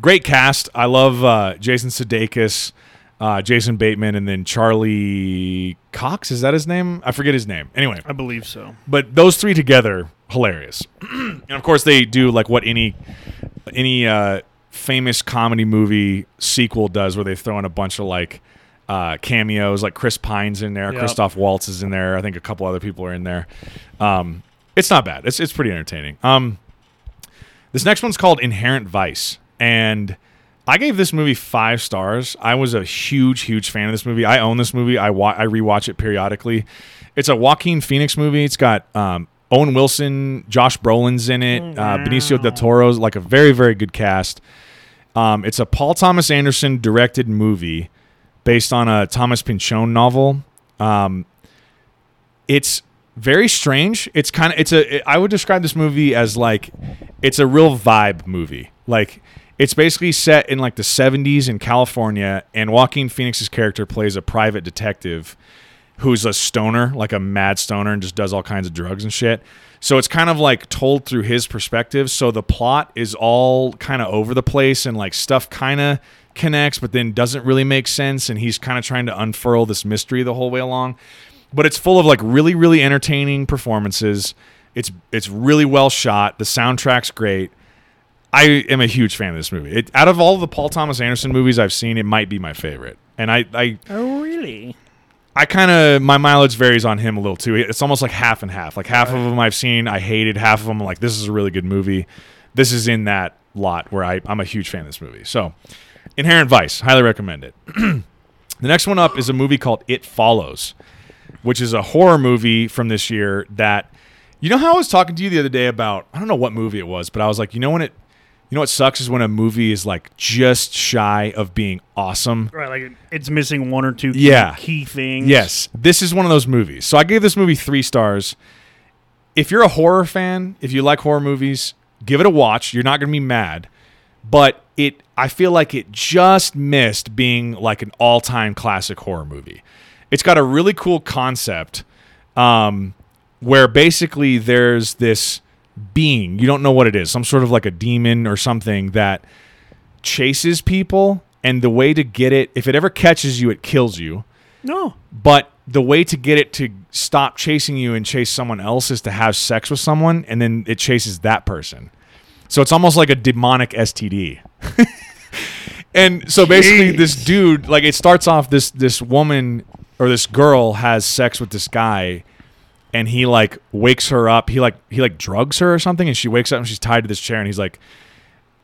Speaker 1: great cast. I love uh, Jason Sudeikis, uh, Jason Bateman, and then Charlie Cox. Is that his name? I forget his name. Anyway,
Speaker 2: I believe so.
Speaker 1: but those three together hilarious and of course they do like what any any uh famous comedy movie sequel does where they throw in a bunch of like uh cameos like chris pine's in there
Speaker 2: Yep.
Speaker 1: christoph waltz is in there i think a couple other people are in there um it's not bad it's it's pretty entertaining um this next one's called inherent vice and I gave this movie five stars. I was a huge, huge fan of this movie. I own this movie. I wa- I rewatch it periodically. It's a Joaquin Phoenix movie. It's got um, Owen Wilson, Josh Brolin's in it, uh, Benicio del Toro's like a very, very good cast. Um, it's a Paul Thomas Anderson directed movie based on a Thomas Pynchon novel. Um, it's very strange. It's kind of it's a I would describe this movie as like it's a real vibe movie. Like it's basically set in like the 70s in California and Joaquin Phoenix's character plays a private detective who's a stoner, like a mad stoner and just does all kinds of drugs and shit. So it's kind of like told through his perspective. So the plot is all kind of over the place and like stuff kind of connects but then doesn't really make sense and he's kind of trying to unfurl this mystery the whole way along. But it's full of like really really entertaining performances. It's it's really well shot. The soundtrack's great. I am a huge fan of this movie. It, out of all the paul thomas anderson movies i've seen it might be my favorite. And i i
Speaker 2: Oh, really?
Speaker 1: I kind of my mileage varies on him a little too. It's almost like half and half. Like half of them I've seen, I hated. Half of them, like this is a really good movie. This is in that lot where I, I'm a huge fan of this movie. So, Inherent Vice, highly recommend it. the next one up is a movie called It Follows, which is a horror movie from this year. That you know how I was talking to you the other day about I don't know what movie it was, but I was like, you know when it, you know what sucks is when a movie is like just shy of being awesome.
Speaker 2: Right, like it's missing one or two key,
Speaker 1: Yeah.
Speaker 2: key things.
Speaker 1: Yes, this is one of those movies. So I gave this movie three stars. If you're a horror fan, if you like horror movies, give it a watch. You're not going to be mad, but it. I feel like it just missed being like an all-time classic horror movie. It's got a really cool concept, um, where basically there's this being you don't know what it is, some sort of like a demon or something that chases people, and the way to get it, if it ever catches you, it kills you.
Speaker 2: No.
Speaker 1: But the way to get it to stop chasing you and chase someone else is to have sex with someone, and then it chases that person. So it's almost like a demonic STD. and so basically,
Speaker 2: Jeez.
Speaker 1: this dude, like, it starts off this this woman or this girl has sex with this guy, and he like wakes her up. He like he like drugs her or something, and she wakes up and she's tied to this chair, and he's like,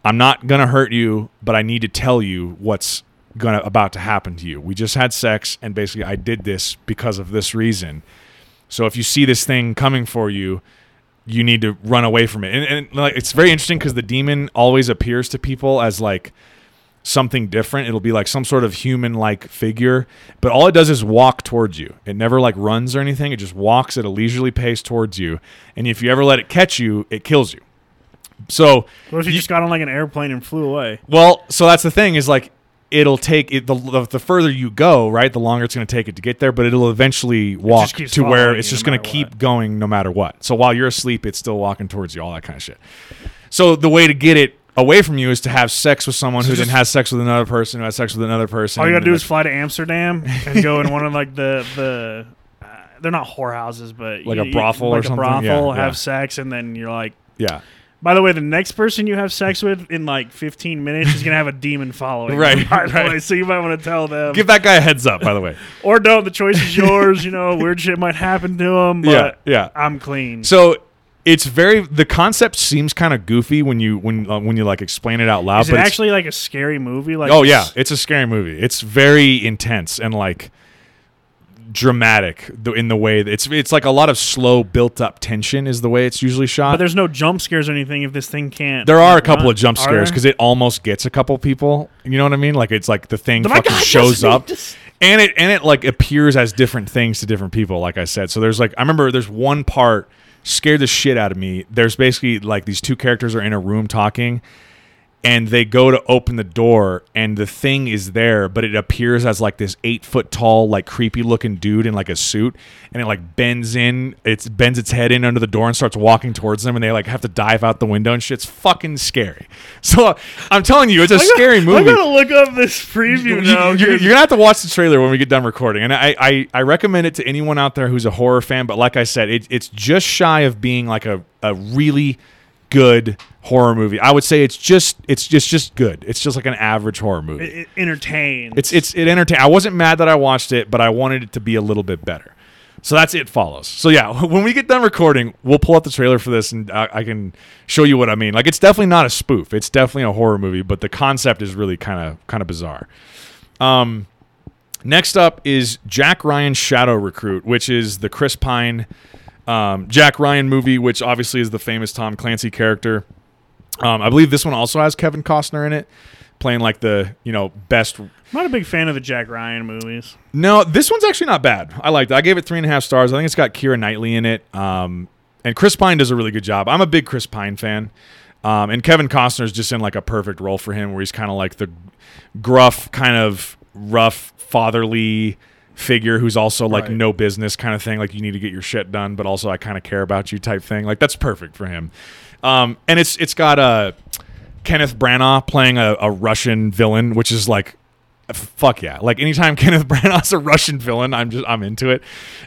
Speaker 1: "I'm not gonna hurt you, but I need to tell you what's gonna about to happen to you. We just had sex, and basically, I did this because of this reason. So if you see this thing coming for you." You need to run away from it, and, and like it's very interesting because the demon always appears to people as like something different. It'll be like some sort of human like figure, but all it does is walk towards you. It never like runs or anything. It just walks at a leisurely pace towards you. And if you ever let it catch you, it kills you. So,
Speaker 2: What if you
Speaker 1: You-
Speaker 2: just got on like an airplane and flew away?
Speaker 1: well, so that's the thing is like it'll take it the, the, the further you go, right? The longer it's going to take it to get there, but it'll eventually walk to where it's just
Speaker 2: no
Speaker 1: going to keep going no matter what. So while you're asleep, it's still walking towards you, all that kind of shit. So the way to get it away from you is to have sex with someone
Speaker 2: So
Speaker 1: who then has sex with another person who has sex with another person.
Speaker 2: All you gotta do is fly to Amsterdam and go in one of like the the. Uh, they're not whorehouses, but
Speaker 1: Like
Speaker 2: you-
Speaker 1: a
Speaker 2: you-
Speaker 1: brothel
Speaker 2: like
Speaker 1: or
Speaker 2: a
Speaker 1: something?
Speaker 2: brothel,
Speaker 1: Yeah,
Speaker 2: have
Speaker 1: yeah.
Speaker 2: sex, and then you're like.
Speaker 1: yeah.
Speaker 2: By the way, the next person you have sex with in like 15 minutes is gonna have a demon following.
Speaker 1: Right,
Speaker 2: by the
Speaker 1: right.
Speaker 2: way, so you might want to tell them,
Speaker 1: Give that guy a heads up, by the way.
Speaker 2: or don't. The choice is yours. You know, weird shit might happen to him. but
Speaker 1: yeah, yeah.
Speaker 2: I'm clean.
Speaker 1: So it's very the concept seems kind of goofy when you when uh, when you like explain it out loud.
Speaker 2: is it
Speaker 1: but it's-
Speaker 2: actually like a scary movie? Like,
Speaker 1: oh yeah, it's a scary movie. It's very intense and like dramatic in the way that it's it's like a lot of slow built up tension is the way it's usually shot.
Speaker 2: but there's no jump scares or anything if this thing can't.
Speaker 1: there are a couple
Speaker 2: run.
Speaker 1: of jump scares because it almost gets a couple people. You know what I mean? Like it's like the thing fucking
Speaker 2: God,
Speaker 1: shows up,
Speaker 2: just-
Speaker 1: and it and it like appears as different things to different people. Like I said, so there's like I remember there's one part scared the shit out of me. There's basically like these two characters are in a room talking, and they go to open the door and the thing is there but it appears as like this eight foot tall like creepy looking dude in like a suit and it like bends in it bends its head in under the door and starts walking towards them and they like have to dive out the window and shit's fucking scary so i'm telling you it's a scary movie
Speaker 2: I
Speaker 1: movie
Speaker 2: gotta look up this preview
Speaker 1: you,
Speaker 2: now.
Speaker 1: are
Speaker 2: 'cause-
Speaker 1: gonna have to watch the trailer when we get done recording, and I, I, I recommend it to anyone out there who's a horror fan. But like I said, it, it's just shy of being like a, a really good horror movie. I would say it's just it's just just good. It's just like an average horror movie.
Speaker 2: it, it entertains.
Speaker 1: It's it's it entertain. I wasn't mad that I watched it, but I wanted it to be a little bit better. So that's it. Follows. So yeah, when we get done recording, we'll pull up the trailer for this, and I, I can show you what I mean. Like it's definitely not a spoof. It's definitely a horror movie, but the concept is really kind of kind of bizarre. Um, next up is Jack Ryan's Shadow Recruit, which is the Chris Pine um, Jack Ryan movie, which obviously is the famous Tom Clancy character. Um, I believe this one also has Kevin Costner in it, playing like the you know best
Speaker 2: I'm not a big fan of the Jack Ryan movies.
Speaker 1: no, this one's actually not bad. I liked it. I gave it three and a half stars. I think it's got Keira Knightley in it. Um, and Chris Pine does a really good job. I'm a big Chris Pine fan. Um, and Kevin Costner's just in like a perfect role for him where he's kind of like the gruff, kind of rough, fatherly figure who's also like
Speaker 2: Right.
Speaker 1: no business kind of thing. Like you need to get your shit done, but also I kind of care about you type thing. Like that's perfect for him. Um, and it's it's got uh, Kenneth Branagh playing a, a Russian villain, which is like fuck yeah. Like anytime kenneth branagh's a russian villain i'm just i'm into it.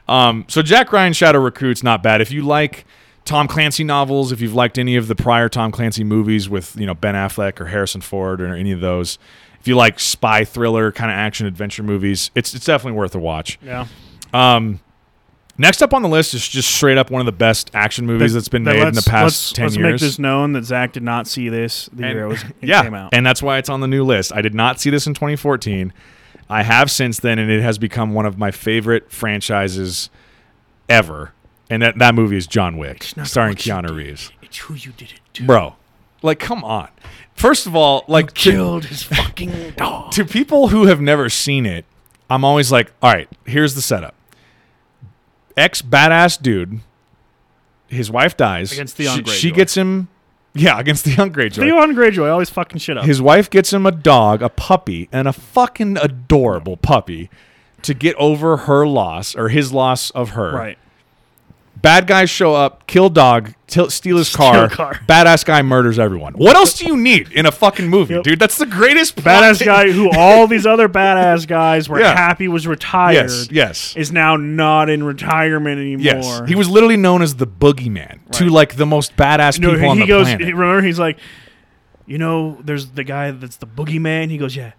Speaker 1: Um so jack ryan shadow recruit's not bad. If you like tom clancy novels if you've liked any of the prior tom clancy movies with you know ben affleck or harrison ford or any of those if you like spy thriller kind of action adventure movies it's it's definitely worth a watch.
Speaker 2: Yeah.
Speaker 1: um next up on the list is just straight up one of the best action movies that's been
Speaker 2: Then
Speaker 1: made in the
Speaker 2: let's-
Speaker 1: past
Speaker 2: let's,
Speaker 1: 10
Speaker 2: let's
Speaker 1: years
Speaker 2: make this known that Zach did not see this the year it, was, it
Speaker 1: yeah,
Speaker 2: came out.
Speaker 1: and that's why it's on the new list. I did not see this in 2014. I have since then, and it has become one of my favorite franchises ever. And that that movie is John Wick, starring Keanu. Reeves.
Speaker 2: It's who you did it to.
Speaker 1: Bro, like, come on. First of all, like, to,
Speaker 2: Killed his fucking dog.
Speaker 1: to people who have never seen it, I'm always like, all right, here's the setup. Ex badass dude, his wife dies.
Speaker 2: Against Theon
Speaker 1: she, she
Speaker 2: Greyjoy.
Speaker 1: gets him, yeah, against Theon Greyjoy.
Speaker 2: Theon Greyjoy always fucking shit up.
Speaker 1: His wife gets him a dog, a puppy, and a fucking adorable puppy to get over her loss or his loss of her.
Speaker 2: right.
Speaker 1: Bad guys show up, kill dog, til- steal his
Speaker 2: Steal
Speaker 1: car.
Speaker 2: car.
Speaker 1: Badass guy murders everyone. What else do you need in a fucking movie,
Speaker 2: Yep.
Speaker 1: dude? That's the greatest.
Speaker 2: Badass guy who all these other badass guys were
Speaker 1: Yeah.
Speaker 2: happy was retired
Speaker 1: Yes, yes.
Speaker 2: is now not in retirement anymore.
Speaker 1: Yes, he was literally known as the boogeyman to like the most badass
Speaker 2: No,
Speaker 1: people
Speaker 2: he,
Speaker 1: on the
Speaker 2: goes.
Speaker 1: planet.
Speaker 2: he- remember, he's like, you know, there's the guy that's the boogeyman. He goes, yeah.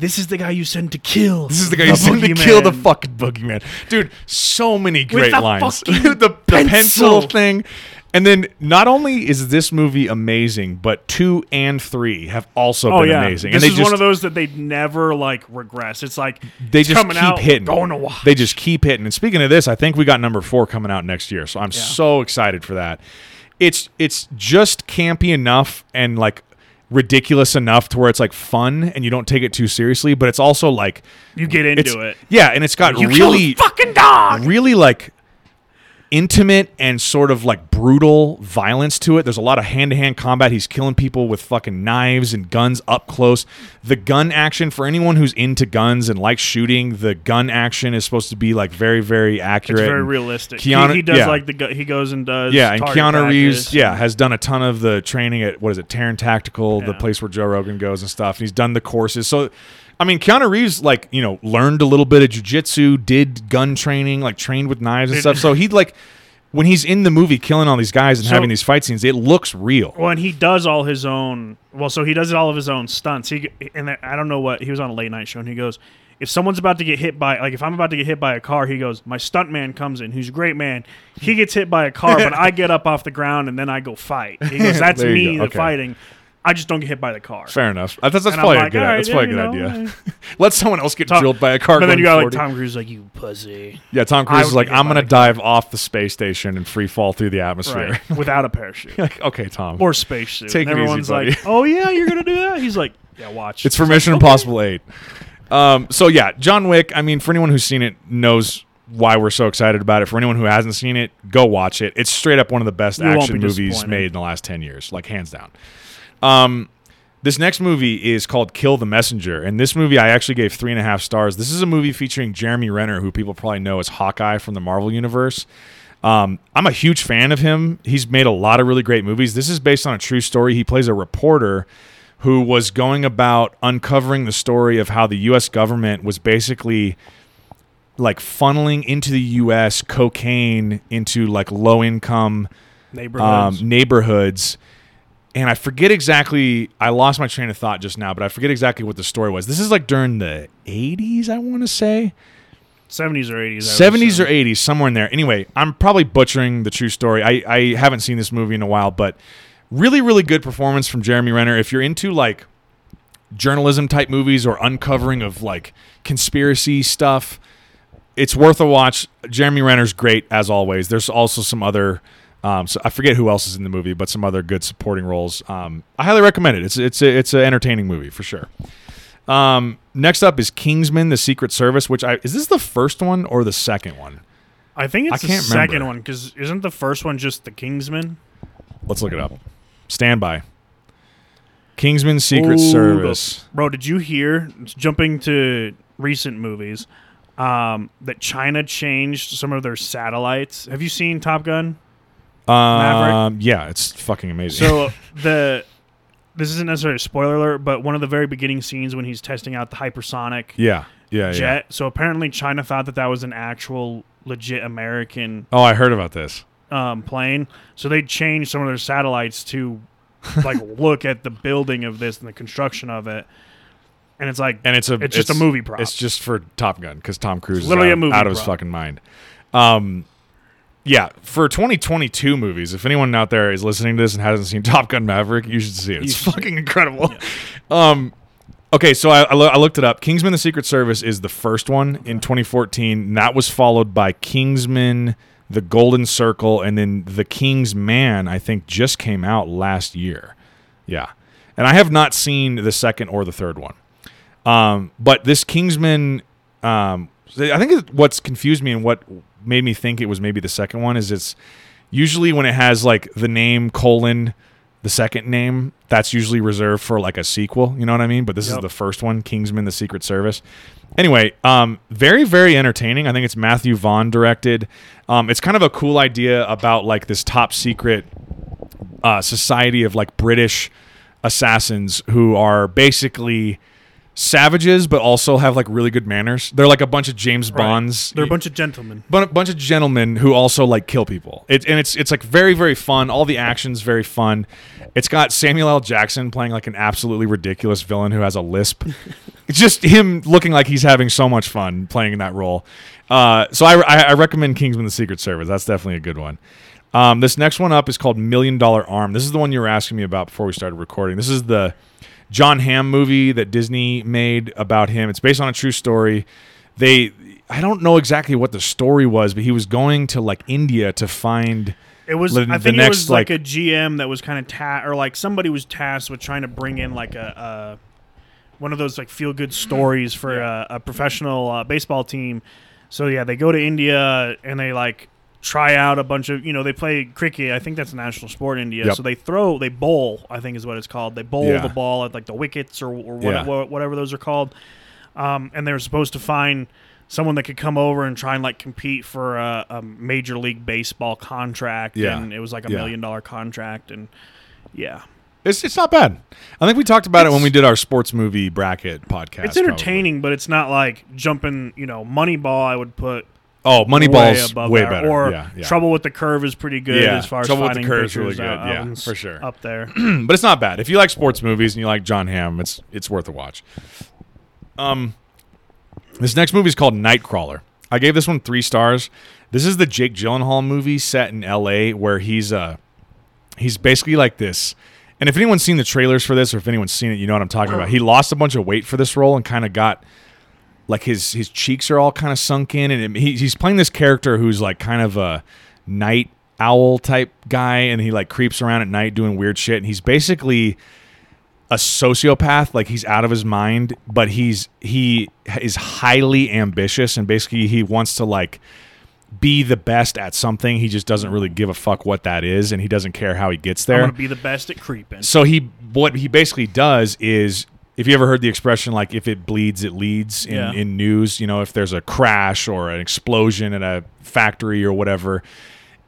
Speaker 2: This is the guy you send to kill.
Speaker 1: This is the guy who sent to
Speaker 2: boogeyman."
Speaker 1: kill the fucking boogeyman, dude. So many great
Speaker 2: the
Speaker 1: lines. the, the pencil. thing, and then not only is this movie amazing, but two and three have also
Speaker 2: Oh
Speaker 1: been
Speaker 2: yeah,
Speaker 1: amazing.
Speaker 2: this
Speaker 1: and
Speaker 2: is
Speaker 1: just
Speaker 2: one of those that they never like regress. It's like
Speaker 1: they
Speaker 2: it's
Speaker 1: just
Speaker 2: coming
Speaker 1: keep
Speaker 2: out,
Speaker 1: hitting.
Speaker 2: going to watch.
Speaker 1: They just keep hitting. And speaking of this, I think we got number four coming out next year, so I'm so excited for that. It's it's just campy enough and like ridiculous enough to where it's like fun and you don't take it too seriously, but it's also like
Speaker 2: you get into it.
Speaker 1: yeah, and it's got
Speaker 2: You
Speaker 1: really
Speaker 2: fucking dog.
Speaker 1: really like intimate and sort of like brutal violence to it. There's a lot of hand to hand combat. He's killing people with fucking knives and guns up close. The gun action for anyone who's into guns and likes shooting, the gun action is supposed to be like very, very accurate.
Speaker 2: It's very
Speaker 1: and-
Speaker 2: realistic.
Speaker 1: Keanu-
Speaker 2: he, he does
Speaker 1: yeah.
Speaker 2: like the gu- he goes and does
Speaker 1: Yeah, and Keanu Reeves,
Speaker 2: practice.
Speaker 1: yeah, has done a ton of the training at what is it, Taran Tactical, the place where Joe Rogan goes and stuff. And he's done the courses. So, I mean, Keanu Reeves, like you know, learned a little bit of jujitsu, did gun training, like trained with knives and stuff. So he like when he's in the movie killing all these guys and
Speaker 2: So-
Speaker 1: having these fight scenes, it looks real.
Speaker 2: Well, and he does all his own. Well, so he does all of his own stunts. He and I don't know what he was on a late night show, and he goes, "If someone's about to get hit by, like, if I'm about to get hit by a car, he goes, my stunt man comes in, who's a great man. He gets hit by a car, but I get up off the ground and then I go fight. He goes, that's me
Speaker 1: go.
Speaker 2: the
Speaker 1: Okay.
Speaker 2: fighting. I just don't get hit by the car.
Speaker 1: Fair enough. I thought that's
Speaker 2: I'm
Speaker 1: probably a good.
Speaker 2: right,
Speaker 1: that's
Speaker 2: yeah,
Speaker 1: probably a good
Speaker 2: know,
Speaker 1: idea.
Speaker 2: eh.
Speaker 1: Let someone else get
Speaker 2: Tom-
Speaker 1: drilled by a car.
Speaker 2: But then you got like Tom Cruise, like you pussy,
Speaker 1: Yeah, Tom Cruise is like, I'm gonna
Speaker 2: the car."
Speaker 1: dive off the space station and free fall through the atmosphere.
Speaker 2: right? Without a parachute
Speaker 1: like, okay, Tom.
Speaker 2: or spacesuit.
Speaker 1: Take
Speaker 2: and
Speaker 1: it easy,
Speaker 2: everyone's
Speaker 1: buddy.
Speaker 2: like, oh yeah, you're gonna do that. He's like, yeah, watch.
Speaker 1: It's for Mission Impossible 8. Um, so yeah, John Wick, I mean, for anyone who's seen it knows why we're so excited about it. For anyone who hasn't seen it, go watch it. It's straight up one of the best
Speaker 2: You
Speaker 1: action
Speaker 2: be
Speaker 1: movies made in the last 10 years, like hands down. Um, this next movie is called Kill the Messenger, and this movie I actually gave three and a half stars. This is a movie featuring Jeremy Renner, who people probably know as Hawkeye from the Marvel Universe. Um, I'm a huge fan of him. He's made a lot of really great movies. This is based on a true story. He plays a reporter who was going about uncovering the story of how the U.S. government was basically like funneling into the U.S. cocaine into like low income
Speaker 2: neighborhoods.
Speaker 1: um, neighborhoods. And I forget exactly. I lost my train of thought just now, but I forget exactly what the story was. This is like during the 80s, I want to say.
Speaker 2: 70s or 80s.
Speaker 1: 70s or 80s, somewhere in there. Anyway, I'm probably butchering the true story. I, I haven't seen this movie in a while, but really, really good performance from Jeremy Renner. If you're into like journalism type movies or uncovering of like conspiracy stuff, it's worth a watch. Jeremy Renner's great as always. There's also some other. Um, so I forget who else is in the movie, but some other good supporting roles. Um, I highly recommend it. It's it's a, it's an entertaining movie for sure. Um, next up is Kingsman: The Secret Service, which I is this the first one or the second one?
Speaker 2: I think it's
Speaker 1: I
Speaker 2: the second
Speaker 1: remember.
Speaker 2: one because isn't the first one just the Kingsman?
Speaker 1: Let's look it up. Stand by. Kingsman: Secret
Speaker 2: Ooh,
Speaker 1: Service.
Speaker 2: Bro, did you hear? Jumping to recent movies, um, that China changed some of their satellites. Have you seen Top Gun? Maverick?
Speaker 1: Um, yeah, it's fucking amazing.
Speaker 2: So the this isn't necessarily a spoiler alert, but one of the very beginning scenes when he's testing out the hypersonic
Speaker 1: yeah, yeah,
Speaker 2: jet.
Speaker 1: yeah.
Speaker 2: So apparently China thought that that was an actual legit American
Speaker 1: Oh, I heard about this.
Speaker 2: um, plane. So they changed some of their satellites to like look at the building of this and the construction of it. And it's like
Speaker 1: and it's a
Speaker 2: It's just a movie prop.
Speaker 1: It's just for Top Gun because Tom Cruise is
Speaker 2: literally
Speaker 1: out,
Speaker 2: a movie
Speaker 1: out of his
Speaker 2: prop.
Speaker 1: fucking mind. Um, yeah, for 2022 movies, if anyone out there is listening to this and hasn't seen Top Gun Maverick, you should see it.
Speaker 2: You
Speaker 1: It's
Speaker 2: should.
Speaker 1: fucking incredible. Um, okay, so I, I, lo- I looked it up. Kingsman: The Secret Service is the first one in 2014. And that was followed by Kingsman: The Golden Circle, and then The King's Man. I think just came out last year. Yeah, and I have not seen the second or the third one. Um, but this Kingsman, um, I think what's confused me and what made me think it was maybe the second one is it's usually when it has like the name colon the second name that's usually reserved for like a sequel you know what i mean? But this is the first one kingsman the secret service. Anyway um very very entertaining. I think it's matthew vaughn directed. Um it's kind of a cool idea about like this top secret uh, society of like British assassins who are basically savages, but also have like really good manners. They're like a bunch of James
Speaker 2: Right.
Speaker 1: Bonds.
Speaker 2: they're a bunch of gentlemen.
Speaker 1: but a bunch of gentlemen who also like kill people. It, and it's it's like very very fun. All the actions very fun, It's got Samuel L. Jackson playing like an absolutely ridiculous villain who has a lisp. it's just him looking like he's having so much fun playing in that role. Uh, so I, I, I recommend Kingsman: The Secret Service. That's definitely a good one. Um, this next one up is called Million Dollar Arm. This is the one you were asking me about before we started recording. This is the Jon Hamm movie that Disney made about him. It's based on a true story. They I don't know exactly what the story was, but he was going to like India to find
Speaker 2: It was.
Speaker 1: The-
Speaker 2: I
Speaker 1: the
Speaker 2: think
Speaker 1: next,
Speaker 2: it was like,
Speaker 1: like-
Speaker 2: a GM that was kind of ta- or like somebody was tasked with trying to bring in like a, a one of those like feel good stories for a, a professional uh, baseball team. So yeah, they go to India and they like try out a bunch of you know they play cricket. I think that's a national sport in India.
Speaker 1: Yep.
Speaker 2: So they throw they bowl. I think is what it's called. They bowl
Speaker 1: Yeah.
Speaker 2: the ball at like the wickets or, or what,
Speaker 1: Yeah.
Speaker 2: what- whatever those are called. Um, and they were supposed to find someone that could come over and try and like compete for a, a major league baseball contract.
Speaker 1: Yeah.
Speaker 2: And it was like a million dollar contract. And yeah,
Speaker 1: It's it's not bad. I think we talked about it when we did our sports movie bracket podcast.
Speaker 2: it's entertaining, but it's not like jumping. You know, Moneyball. I would put
Speaker 1: probably. Oh,
Speaker 2: way
Speaker 1: Moneyball's
Speaker 2: above
Speaker 1: way better.
Speaker 2: Or
Speaker 1: yeah, yeah.
Speaker 2: Trouble with the Curve is pretty good
Speaker 1: Yeah,
Speaker 2: as far
Speaker 1: Trouble
Speaker 2: as
Speaker 1: with the
Speaker 2: finding
Speaker 1: Curve is really good. Yeah, for sure.
Speaker 2: Up there.
Speaker 1: but it's not bad. If you like sports movies and you like Jon Hamm, it's it's worth a watch. Um, this next movie is called Nightcrawler. I gave this one three stars. This is the Jake Gyllenhaal movie set in L.A. where he's uh he's basically like this. And if anyone's seen the trailers for this, or if anyone's seen it, you know what I'm talking about. He lost a bunch of weight for this role and kind of got like his his cheeks are all kind of sunk in, and it, he, he's playing this character who's like kind of a night owl type guy, and he like creeps around at night doing weird shit. And he's basically a sociopath, like he's out of his mind, but he's he is highly ambitious, and basically he wants to like be the best at something. He just doesn't really give a fuck what that is, and he doesn't care how he gets
Speaker 2: I
Speaker 1: there.
Speaker 2: want to be the best at creeping.
Speaker 1: So he what he basically does is if you ever heard the expression like if it bleeds it leads in,
Speaker 2: Yeah.
Speaker 1: in news, you know, if there's a crash or an explosion at a factory or whatever,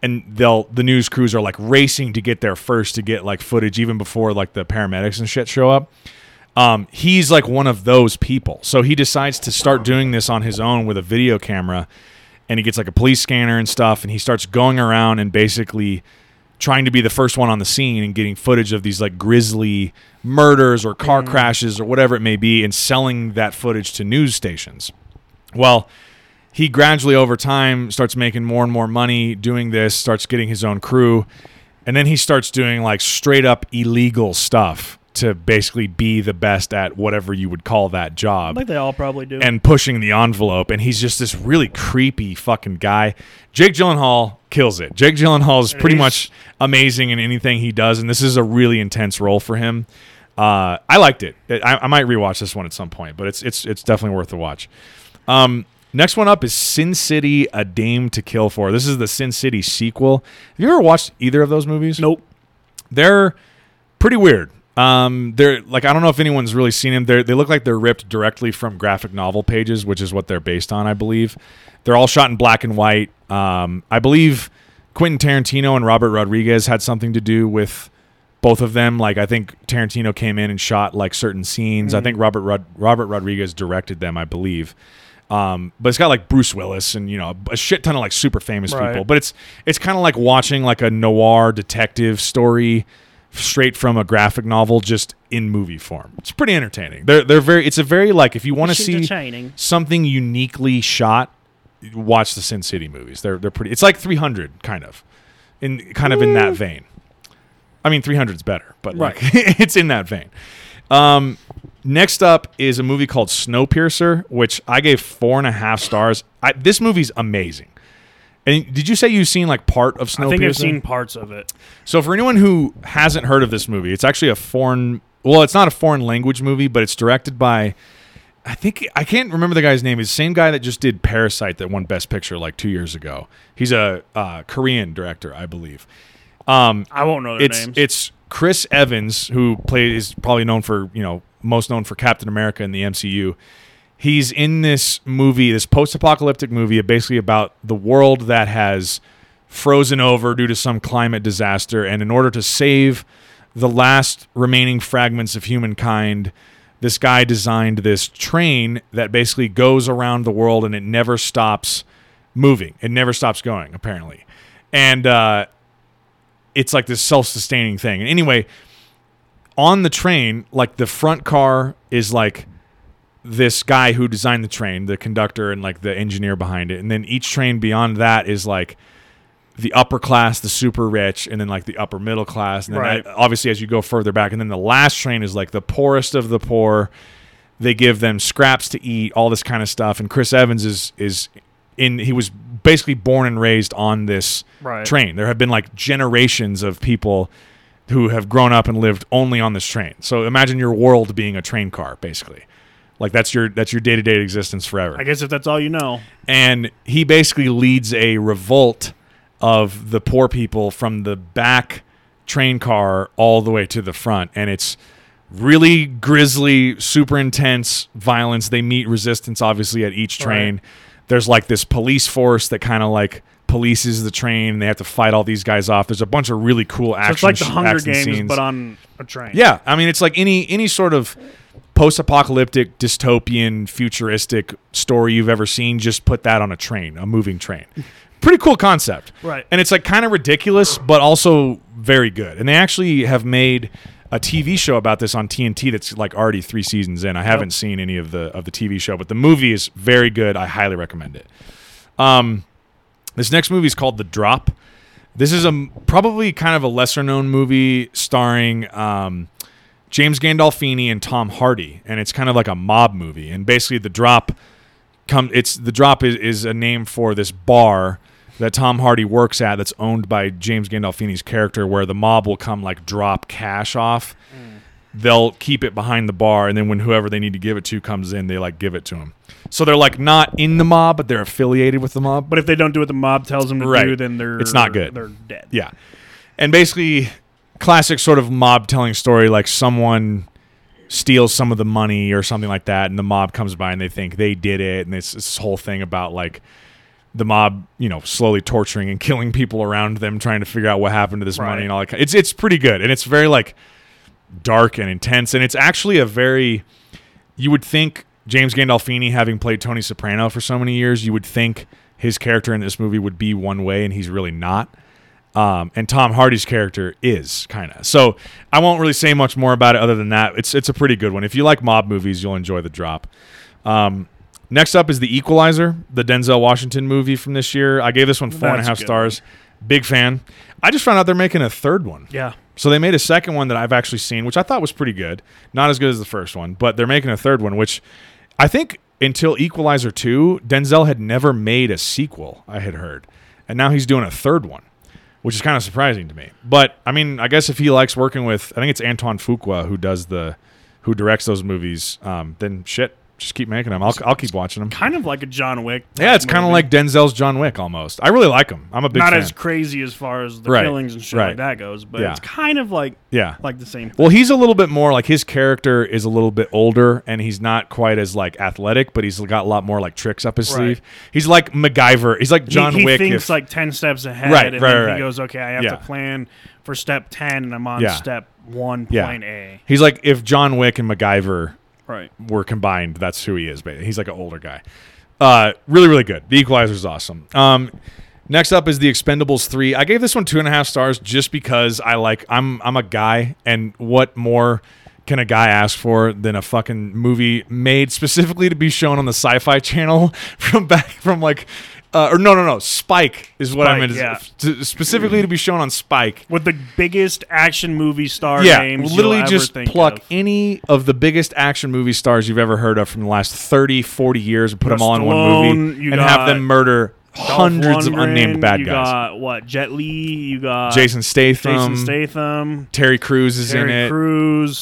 Speaker 1: and they'll the news crews are like racing to get there first to get like footage even before like the paramedics and shit show up. Um, he's like one of those people. So he decides to start doing this on his own with a video camera and he gets like a police scanner and stuff and he starts going around and basically trying to be the first one on the scene and getting footage of these like grisly murders or car mm. crashes or whatever it may be and selling that footage to news stations. Well, he gradually over time starts making more and more money doing this, starts getting his own crew, and then he starts doing like straight up illegal stuff to basically be the best at whatever you would call that job
Speaker 2: like they all probably do.
Speaker 1: and pushing the envelope. And he's just this really creepy fucking guy. Jake Gyllenhaal kills it. Jake Gyllenhaal is pretty much amazing in anything he does, and this is a really intense role for him. Uh, I liked it. I, I might rewatch this one at some point, but it's it's it's definitely worth a watch. Um, next one up is Sin City: A Dame to Kill For. This is the Sin City sequel. Have you ever watched either of those movies?
Speaker 2: nope.
Speaker 1: they're pretty weird. Um, they're like I don't know if anyone's really seen them. They they look like they're ripped directly from graphic novel pages, which is what they're based on, I believe. They're all shot in black and white. Um, I believe Quentin Tarantino and Robert Rodriguez had something to do with both of them. Like I think Tarantino came in and shot like certain scenes. I think Robert Rod- Robert Rodriguez directed them, I believe. Um, but it's got like Bruce Willis and you know a shit ton of like super famous
Speaker 2: Right.
Speaker 1: people. But it's it's kind of like watching like a noir detective story straight from a graphic novel, just in movie form. It's pretty entertaining. They're they're very. It's a very like if you want to see something uniquely shot, watch the Sin City movies. They're they're pretty. It's like 300 kind of, in kind of in that vein. I mean, 300 is better, but like it's in that vein. Um, next up is a movie called Snowpiercer, which I gave four and a half stars. I, this movie's amazing. And did you say you've seen like part of Snowpiercer?
Speaker 2: I think I've seen parts of it.
Speaker 1: So for anyone who hasn't heard of this movie, it's actually a foreign well, it's not a foreign language movie, but it's directed by I think I can't remember the guy's name. It's the same guy that just did Parasite that won Best Picture like two years ago. He's a uh, Korean director, I believe. Um,
Speaker 2: I won't know their
Speaker 1: it's
Speaker 2: names.
Speaker 1: it's Chris Evans who plays probably known for you know most known for Captain America in the MCU. He's in this movie, this post-apocalyptic movie, basically about the world that has frozen over due to some climate disaster, and in order to save the last remaining fragments of humankind, this guy designed this train that basically goes around the world and it never stops moving. It never stops going, apparently. And uh, it's like this self-sustaining thing. And anyway, on the train, like the front car is like this guy who designed the train, the conductor and like the engineer behind it, and then each train beyond that is like the upper class, the super rich, and then like the upper middle class, and then
Speaker 2: Right.
Speaker 1: I- obviously as you go further back, and then the last train is like the poorest of the poor. They give them scraps to eat, all this kind of stuff, and Chris Evans is is in. He was basically born and raised on this
Speaker 2: Right.
Speaker 1: train. There have been like generations of people who have grown up and lived only on this train. So imagine your world being a train car, basically. Like that's your that's your day to day existence forever
Speaker 2: I guess if that's all you know.
Speaker 1: and he basically leads a revolt of the poor people from the back train car all the way to the front and it's really grisly super intense violence they meet resistance obviously at each train there's like this police force that kind of like polices the train they have to fight all these guys off there's a bunch of really cool
Speaker 2: So
Speaker 1: action
Speaker 2: it's like the Hunger Games,
Speaker 1: scenes.
Speaker 2: but on a train.
Speaker 1: Yeah, I mean it's like any any sort of post-apocalyptic, dystopian, futuristic story you've ever seen. Just put that on a train, a moving train. Pretty cool concept,
Speaker 2: Right.
Speaker 1: And it's like kind of ridiculous, but also very good. And they actually have made a TV show about this on TNT that's like already three seasons in. I haven't seen any of the of the TV show, but the movie is very good. I highly recommend it. Um, this next movie is called The Drop. This is a probably kind of a lesser known movie starring um, James Gandolfini and Tom Hardy, and it's kind of like a mob movie. And basically, the drop come it's the drop is, is a name for this bar that Tom Hardy works at that's owned by James Gandolfini's character, where the mob will come like drop cash off. Mm. They'll keep it behind the bar, and then when whoever they need to give it to comes in, they like give it to him. So they're like not in the mob, but they're affiliated with the mob.
Speaker 2: But if they don't do what the mob tells them to
Speaker 1: Right.
Speaker 2: do, then they're
Speaker 1: It's not good.
Speaker 2: They're dead.
Speaker 1: Yeah. And basically, classic sort of mob telling story like someone steals some of the money or something like that, and the mob comes by and they think they did it. And it's this whole thing about like the mob, you know, slowly torturing and killing people around them, trying to figure out what happened to this
Speaker 2: Right.
Speaker 1: money and all that. kind- It's it's pretty good, and it's very like dark and intense, and it's actually a very you would think James Gandolfini, having played Tony Soprano for so many years, you would think his character in this movie would be one way, and he's really not. Um, and Tom Hardy's character is kind of. So I won't really say much more about it other than that. It's it's a pretty good one. If you like mob movies, you'll enjoy The Drop. Um, next up is The Equalizer, the Denzel Washington movie from this year. I gave this one four and a half
Speaker 2: good
Speaker 1: stars. Big fan. I just found out they're making a third one.
Speaker 2: Yeah.
Speaker 1: So they made a second one that I've actually seen, which I thought was pretty good. Not as good as the first one, but they're making a third one, which I think until Equalizer 2, Denzel had never made a sequel, I had heard. And now he's doing a third one, which is kind of surprising to me. But I mean, I guess if he likes working with I think it's Anton Fuqua who does the who directs those movies, um, then shit, just keep making them. I'll I'll keep watching them.
Speaker 2: Kind of like a John Wick.
Speaker 1: Yeah, it's kind of like Denzel's John Wick almost. I really like him. I'm a big fan.
Speaker 2: not
Speaker 1: fan.
Speaker 2: as crazy as far as the
Speaker 1: Right,
Speaker 2: killings and shit
Speaker 1: right.
Speaker 2: like that goes, but
Speaker 1: Yeah.
Speaker 2: it's kind of like
Speaker 1: yeah.
Speaker 2: like the same.
Speaker 1: Well, he's a little bit more like his character is a little bit older and he's not quite as like athletic, but he's got a lot more like tricks up his
Speaker 2: Right.
Speaker 1: sleeve. He's like MacGyver. He's like John
Speaker 2: he, he
Speaker 1: Wick.
Speaker 2: thinks
Speaker 1: if-
Speaker 2: like ten steps ahead,
Speaker 1: Right,
Speaker 2: and
Speaker 1: right,
Speaker 2: then
Speaker 1: right.
Speaker 2: he goes, "Okay, I have
Speaker 1: Yeah.
Speaker 2: to plan for step ten, and I'm on
Speaker 1: Yeah.
Speaker 2: step one
Speaker 1: Yeah.
Speaker 2: point A."
Speaker 1: he's like if John Wick and MacGyver
Speaker 2: Right.
Speaker 1: were combined, that's who he is. But he's like an older guy. Uh, really, really good. The Equalizer is awesome. Um, next up is The Expendables three. I gave this one two and a half stars just because I like I'm I'm a guy, and what more can a guy ask for than a fucking movie made specifically to be shown on the Sci-Fi Channel from back from like. Uh, or no, no, no. Spike is what I
Speaker 2: Spike,
Speaker 1: meant.
Speaker 2: yeah.
Speaker 1: To, specifically to be shown on Spike.
Speaker 2: With the biggest action movie star
Speaker 1: Yeah,
Speaker 2: names,
Speaker 1: literally just pluck
Speaker 2: of.
Speaker 1: any of the biggest action movie stars you've ever heard of from the last 30, 40 years and put them all in one movie and have them murder
Speaker 2: Dolph
Speaker 1: hundreds of unnamed bad
Speaker 2: you
Speaker 1: guys.
Speaker 2: got what? Jet Li. You got
Speaker 1: Jason Statham,
Speaker 2: Jason Statham.
Speaker 1: Terry Crews is in
Speaker 2: Terry
Speaker 1: it.
Speaker 2: Crews.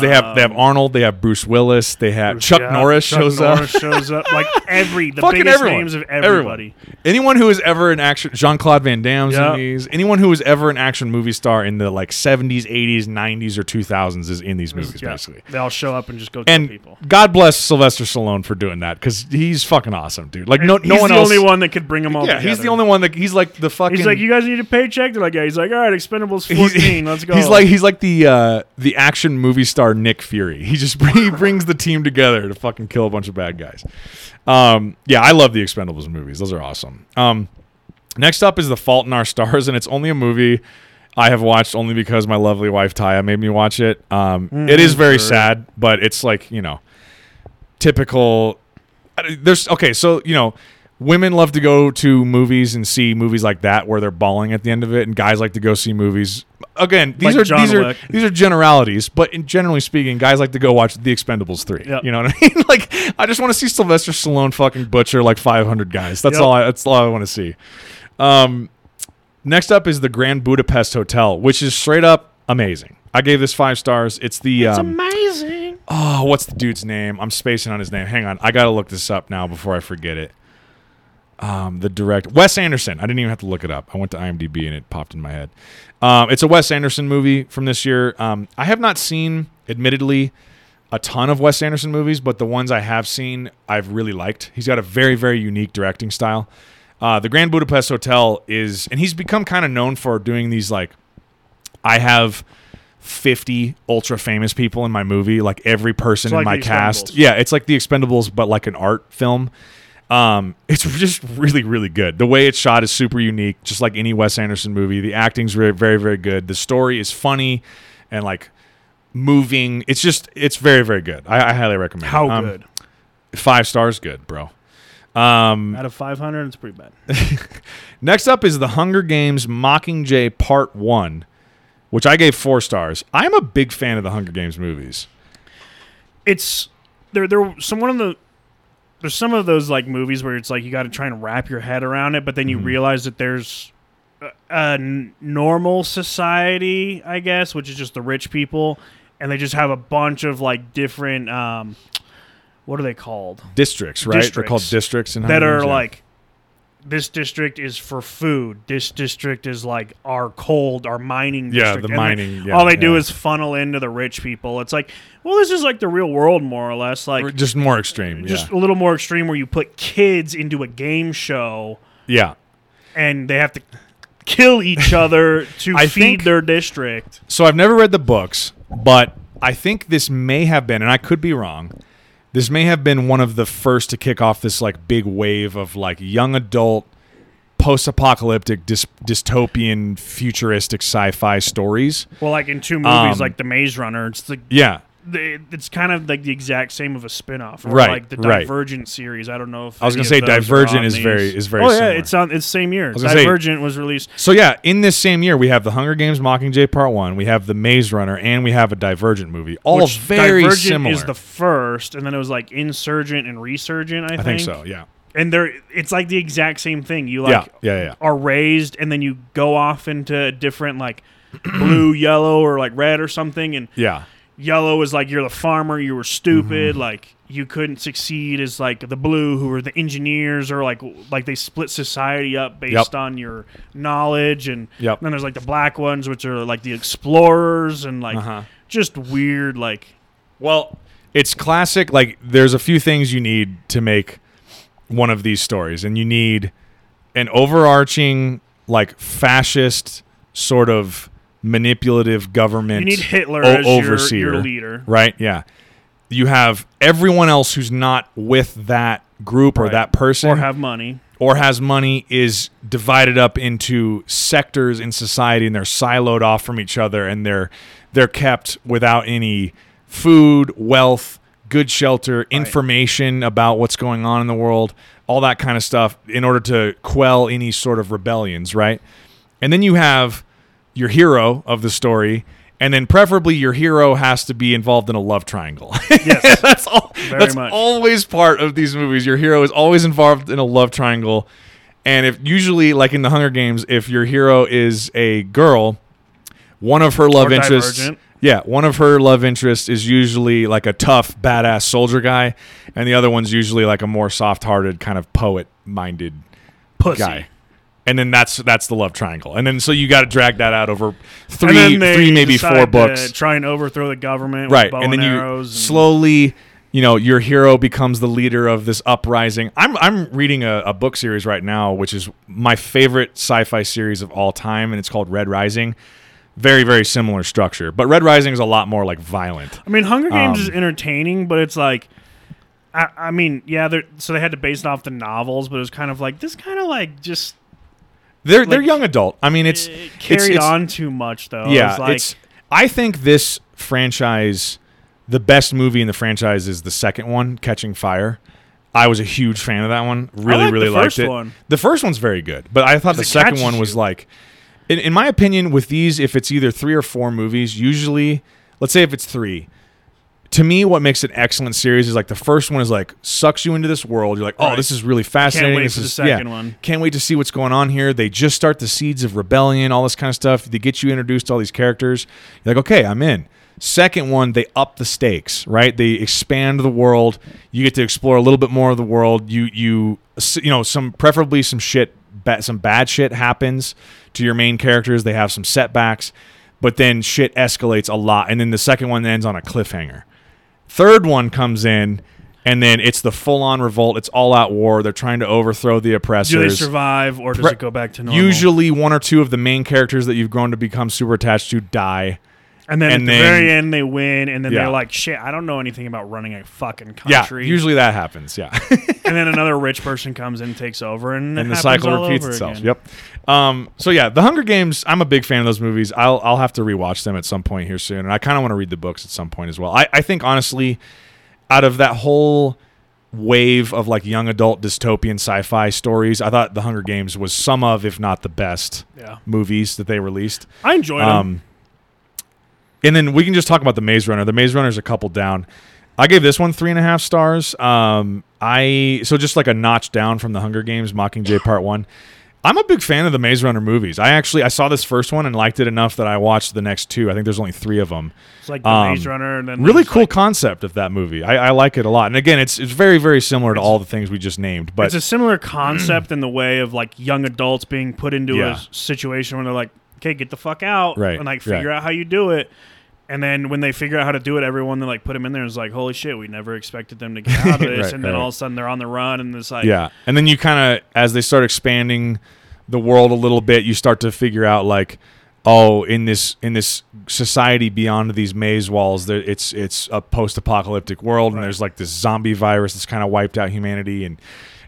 Speaker 1: Because they have they have
Speaker 2: um,
Speaker 1: Arnold, they have Bruce Willis, they have Chuck
Speaker 2: yeah,
Speaker 1: Norris
Speaker 2: Chuck
Speaker 1: shows
Speaker 2: Norris
Speaker 1: up.
Speaker 2: shows up. Like every the
Speaker 1: Fucking
Speaker 2: biggest
Speaker 1: everyone.
Speaker 2: names of
Speaker 1: Everyone.
Speaker 2: everybody.
Speaker 1: Anyone who is ever an action Jean Claude Van Damme's
Speaker 2: Yeah.
Speaker 1: in these. Anyone who was ever an action movie star in the like seventies, eighties, nineties, or two thousands is in these movies
Speaker 2: Yeah.
Speaker 1: basically.
Speaker 2: They all show up and just go
Speaker 1: And
Speaker 2: people.
Speaker 1: God bless Sylvester Stallone for doing that because he's fucking awesome, dude. Like no,
Speaker 2: He's
Speaker 1: no one
Speaker 2: the
Speaker 1: else.
Speaker 2: only one that could bring them all.
Speaker 1: yeah, he's the only one that he's like the fucking.
Speaker 2: He's like, you guys need a paycheck. They're like, yeah. He's like, all right, Expendables
Speaker 1: he's-
Speaker 2: 14. let's go.
Speaker 1: He's like he's like the uh, the action movie star Nick Fury. He just he brings the team together to fucking kill a bunch of bad guys. Um, yeah, I love the Expendables movies. Those are awesome. Um, next up is The Fault in Our Stars, and it's only a movie. I have watched only because my lovely wife Taya made me watch it. Um, it is very
Speaker 2: sure.
Speaker 1: sad, but it's like you know, typical. There's okay, so you know, women love to go to movies and see movies like that where they're bawling at the end of it, and guys like to go see movies. Again, these
Speaker 2: Like
Speaker 1: are
Speaker 2: John
Speaker 1: these are these are generalities, but in generally speaking, guys like to go watch The Expendables three.
Speaker 2: Yep.
Speaker 1: You know what I mean? like, I just want to see Sylvester Stallone fucking butcher like 500 guys. That's
Speaker 2: Yep.
Speaker 1: all. I, that's all I want to see. Um, next up is the Grand Budapest Hotel, which is straight up amazing. I gave this five stars. It's the
Speaker 2: It's
Speaker 1: um,
Speaker 2: amazing.
Speaker 1: oh, what's the dude's name? I'm spacing on his name. Hang on, I gotta look this up now before I forget it. Um, the direct Wes Anderson. I didn't even have to look it up. I went to IMDb and it popped in my head. Um, it's a Wes Anderson movie from this year. Um, I have not seen, admittedly, a ton of Wes Anderson movies, but the ones I have seen, I've really liked. He's got a very, very unique directing style. Uh, the Grand Budapest Hotel is, and he's become kind of known for doing these like, I have 50 ultra famous people in my movie, like every person
Speaker 2: So
Speaker 1: in my cast.
Speaker 2: Expendables.
Speaker 1: Yeah, it's like The Expendables, but like an art film. Um, it's just really, really good. The way it's shot is super unique, just like any Wes Anderson movie. The acting's very, very, very good. The story is funny and like moving. It's just, it's very, very good. I, I highly recommend.
Speaker 2: How
Speaker 1: it. Um,
Speaker 2: good?
Speaker 1: Five stars, good, bro. Um,
Speaker 2: Out of 500, it's pretty bad.
Speaker 1: next up is the Hunger Games Mockingjay Part One, which I gave four stars. I'm a big fan of the Hunger Games movies.
Speaker 2: it's there there some one of the there's some of those like movies where it's like you got to try and wrap your head around it but then you
Speaker 1: Mhm.
Speaker 2: realize that there's a, a n- normal society i guess which is just the rich people and they just have a bunch of like different um what are they called
Speaker 1: Districts, right? They're called
Speaker 2: Districts.
Speaker 1: districts in
Speaker 2: that are
Speaker 1: yeah.
Speaker 2: like this district is for food this district is like our cold our mining
Speaker 1: yeah,
Speaker 2: district
Speaker 1: the
Speaker 2: And they-
Speaker 1: mining. Yeah,
Speaker 2: all they do is funnel into the rich people. It's like, well, this is like the real world, more or less. Like
Speaker 1: just more extreme.
Speaker 2: just
Speaker 1: yeah.
Speaker 2: a little more extreme, where you put kids into a game show
Speaker 1: yeah.
Speaker 2: and they have to kill each other to feed
Speaker 1: think-
Speaker 2: their district.
Speaker 1: So I've never read the books, but I think this may have been, and I could be wrong. This may have been one of the first to kick off this like big wave of like young adult, post-apocalyptic, dys- dystopian, futuristic sci-fi stories.
Speaker 2: Well, like in two movies,
Speaker 1: Um,
Speaker 2: like the Maze Runner, it's the,
Speaker 1: Yeah,
Speaker 2: the it's kind of like the exact same of a spin-off, or
Speaker 1: Right,
Speaker 2: like the
Speaker 1: right.
Speaker 2: Divergent series. I don't know if
Speaker 1: I was gonna say
Speaker 2: of those are
Speaker 1: Divergent is
Speaker 2: these.
Speaker 1: very is very.
Speaker 2: Oh
Speaker 1: similar.
Speaker 2: yeah, it's on. It's same year.
Speaker 1: was gonna say-
Speaker 2: Divergent was released.
Speaker 1: So yeah, in this same year, we have the Hunger Games Mockingjay Part One, we have the Maze Runner, and we have a Divergent movie. All
Speaker 2: which
Speaker 1: very
Speaker 2: Divergent
Speaker 1: similar.
Speaker 2: is the first, and then it was like Insurgent and Resurgent. I,
Speaker 1: I think so. Yeah.
Speaker 2: And they're it's like the exact same thing. You like
Speaker 1: yeah. Yeah. Yeah.
Speaker 2: are raised, and then you go off into different like blue, yellow, or like red or something. And
Speaker 1: Yeah.
Speaker 2: Yellow is like you're the farmer, you were stupid,
Speaker 1: Mm-hmm.
Speaker 2: like you couldn't succeed. Is like the blue, who are the engineers, or like like they split society up based
Speaker 1: Yep.
Speaker 2: on your knowledge. And
Speaker 1: Yep.
Speaker 2: then there's like the black ones, which are like the explorers, and like
Speaker 1: Uh-huh.
Speaker 2: just weird, like
Speaker 1: Well, it's classic. Like, there's a few things you need to make one of these stories, and you need an overarching, like, fascist sort of manipulative government.
Speaker 2: you need Hitler
Speaker 1: o-
Speaker 2: as your,
Speaker 1: overseer.
Speaker 2: your leader.
Speaker 1: right? Yeah. You have everyone else who's not with that group or
Speaker 2: Right.
Speaker 1: that person
Speaker 2: Or have money.
Speaker 1: or has money is divided up into sectors in society and they're siloed off from each other and they're they're kept without any food, wealth, good shelter, information about what's going on in the world, all that kind of stuff in order to quell any sort of rebellions, right? And then you have your hero of the story and then preferably your hero has to be involved in a love triangle.
Speaker 2: Yes.
Speaker 1: that's all.
Speaker 2: Very
Speaker 1: that's
Speaker 2: much.
Speaker 1: always part of these movies. Your hero is always involved in a love triangle, and if usually, like in the Hunger Games, if your hero is a girl, one of her love
Speaker 2: Or
Speaker 1: interests,
Speaker 2: Divergent.
Speaker 1: yeah, one of her love interests is usually like a tough, badass soldier guy, and the other one's usually like a more soft-hearted, kind of poet-minded
Speaker 2: Pussy.
Speaker 1: guy. And then that's that's the love triangle, and then so you got to drag that out over three, three maybe four books.
Speaker 2: Try and overthrow the government.
Speaker 1: right and then you
Speaker 2: and-
Speaker 1: slowly you know your hero becomes the leader of this uprising. I'm i'm reading a, a book series right now which is my favorite sci-fi series of all time and it's called red rising. Very very similar structure but red rising is a lot more like violent.
Speaker 2: I mean, Hunger Games is
Speaker 1: Um,
Speaker 2: entertaining, but it's like, I, I mean, yeah, so they had to base it off the novels, but it was kind of like this, kind of like just
Speaker 1: they're they're young adult. I mean, it's
Speaker 2: it carried
Speaker 1: it's-
Speaker 2: on too much though.
Speaker 1: yeah.
Speaker 2: It's like,
Speaker 1: it's I think this franchise, the best movie in the franchise is the second one, Catching Fire. I was a huge fan of that one. Really,
Speaker 2: like
Speaker 1: really liked it.
Speaker 2: one.
Speaker 1: The first one's very good, but I thought the second one was
Speaker 2: you.
Speaker 1: like, in, in my opinion, with these, if it's either three or four movies, usually, let's say if it's three, to me, what makes an excellent series is like the first one is like sucks you into this world. You're like, oh,
Speaker 2: Right.
Speaker 1: this is really fascinating.
Speaker 2: wait
Speaker 1: this
Speaker 2: for the
Speaker 1: is,
Speaker 2: second
Speaker 1: yeah,
Speaker 2: one.
Speaker 1: Can't wait to see what's going on here. They just start the seeds of rebellion, all this kind of stuff. They get you introduced to all these characters. You're like, okay, I'm in. Second one, they up the stakes, right? They expand the world. You get to explore a little bit more of the world. You you you know some preferably some shit, ba- some bad shit happens to your main characters. They have some setbacks, but then shit escalates a lot. And then the second one ends on a cliffhanger. Third one comes in, and then it's the full on revolt. It's all out war. They're trying to overthrow the oppressors.
Speaker 2: do they survive or does
Speaker 1: Pre-
Speaker 2: it go back to normal?
Speaker 1: Usually, one or two of the main characters that you've grown to become super attached to die.
Speaker 2: And then
Speaker 1: and
Speaker 2: at
Speaker 1: then-
Speaker 2: the very end they win, and then
Speaker 1: Yeah.
Speaker 2: they're like, "Shit, I don't know anything about running a fucking country."
Speaker 1: Yeah,
Speaker 2: country."
Speaker 1: usually that happens. Yeah,
Speaker 2: and then another rich person comes in, and takes over, and, it
Speaker 1: and the cycle repeats itself.
Speaker 2: again.
Speaker 1: Yep. Um, so yeah, The Hunger Games. I'm a big fan of those movies. I'll I'll have to rewatch them at some point here soon, and I kind of want to read the books at some point as well. I I think honestly, out of that whole wave of like young adult dystopian sci-fi stories, I thought The Hunger Games was some of, if not the best,
Speaker 2: Yeah,
Speaker 1: movies that they released.
Speaker 2: I enjoyed them.
Speaker 1: And then we can just talk about the Maze Runner. The Maze Runner's a couple down. I gave this one three and a half stars. Um, I so just like a notch down from the Hunger Games Mockingjay Part One. I'm a big fan of the Maze Runner movies. I actually I saw this first one and liked it enough that I watched the next two. I think there's only three of them.
Speaker 2: It's like the
Speaker 1: um,
Speaker 2: Maze Runner, and then
Speaker 1: Really cool
Speaker 2: like-
Speaker 1: concept of that movie. I, I like it a lot. And again, it's it's very very similar to all the things we just named. But
Speaker 2: it's a similar concept in the way of like young adults being put into
Speaker 1: Yeah.
Speaker 2: a situation where they're like, "Okay, get the fuck out,"
Speaker 1: Right,
Speaker 2: and like
Speaker 1: right.
Speaker 2: figure out how you do it. And then when they figure out how to do it, everyone they like put them in there and is like, "Holy shit, we never expected them to get out of this."
Speaker 1: Right,
Speaker 2: and then
Speaker 1: right.
Speaker 2: all of a sudden they're on the run, and it's like,
Speaker 1: yeah and then you kind of as they start expanding the world a little bit you start to figure out like oh in this in this society beyond these maze walls there it's it's a post-apocalyptic world and there's like this zombie virus that's kind of wiped out humanity and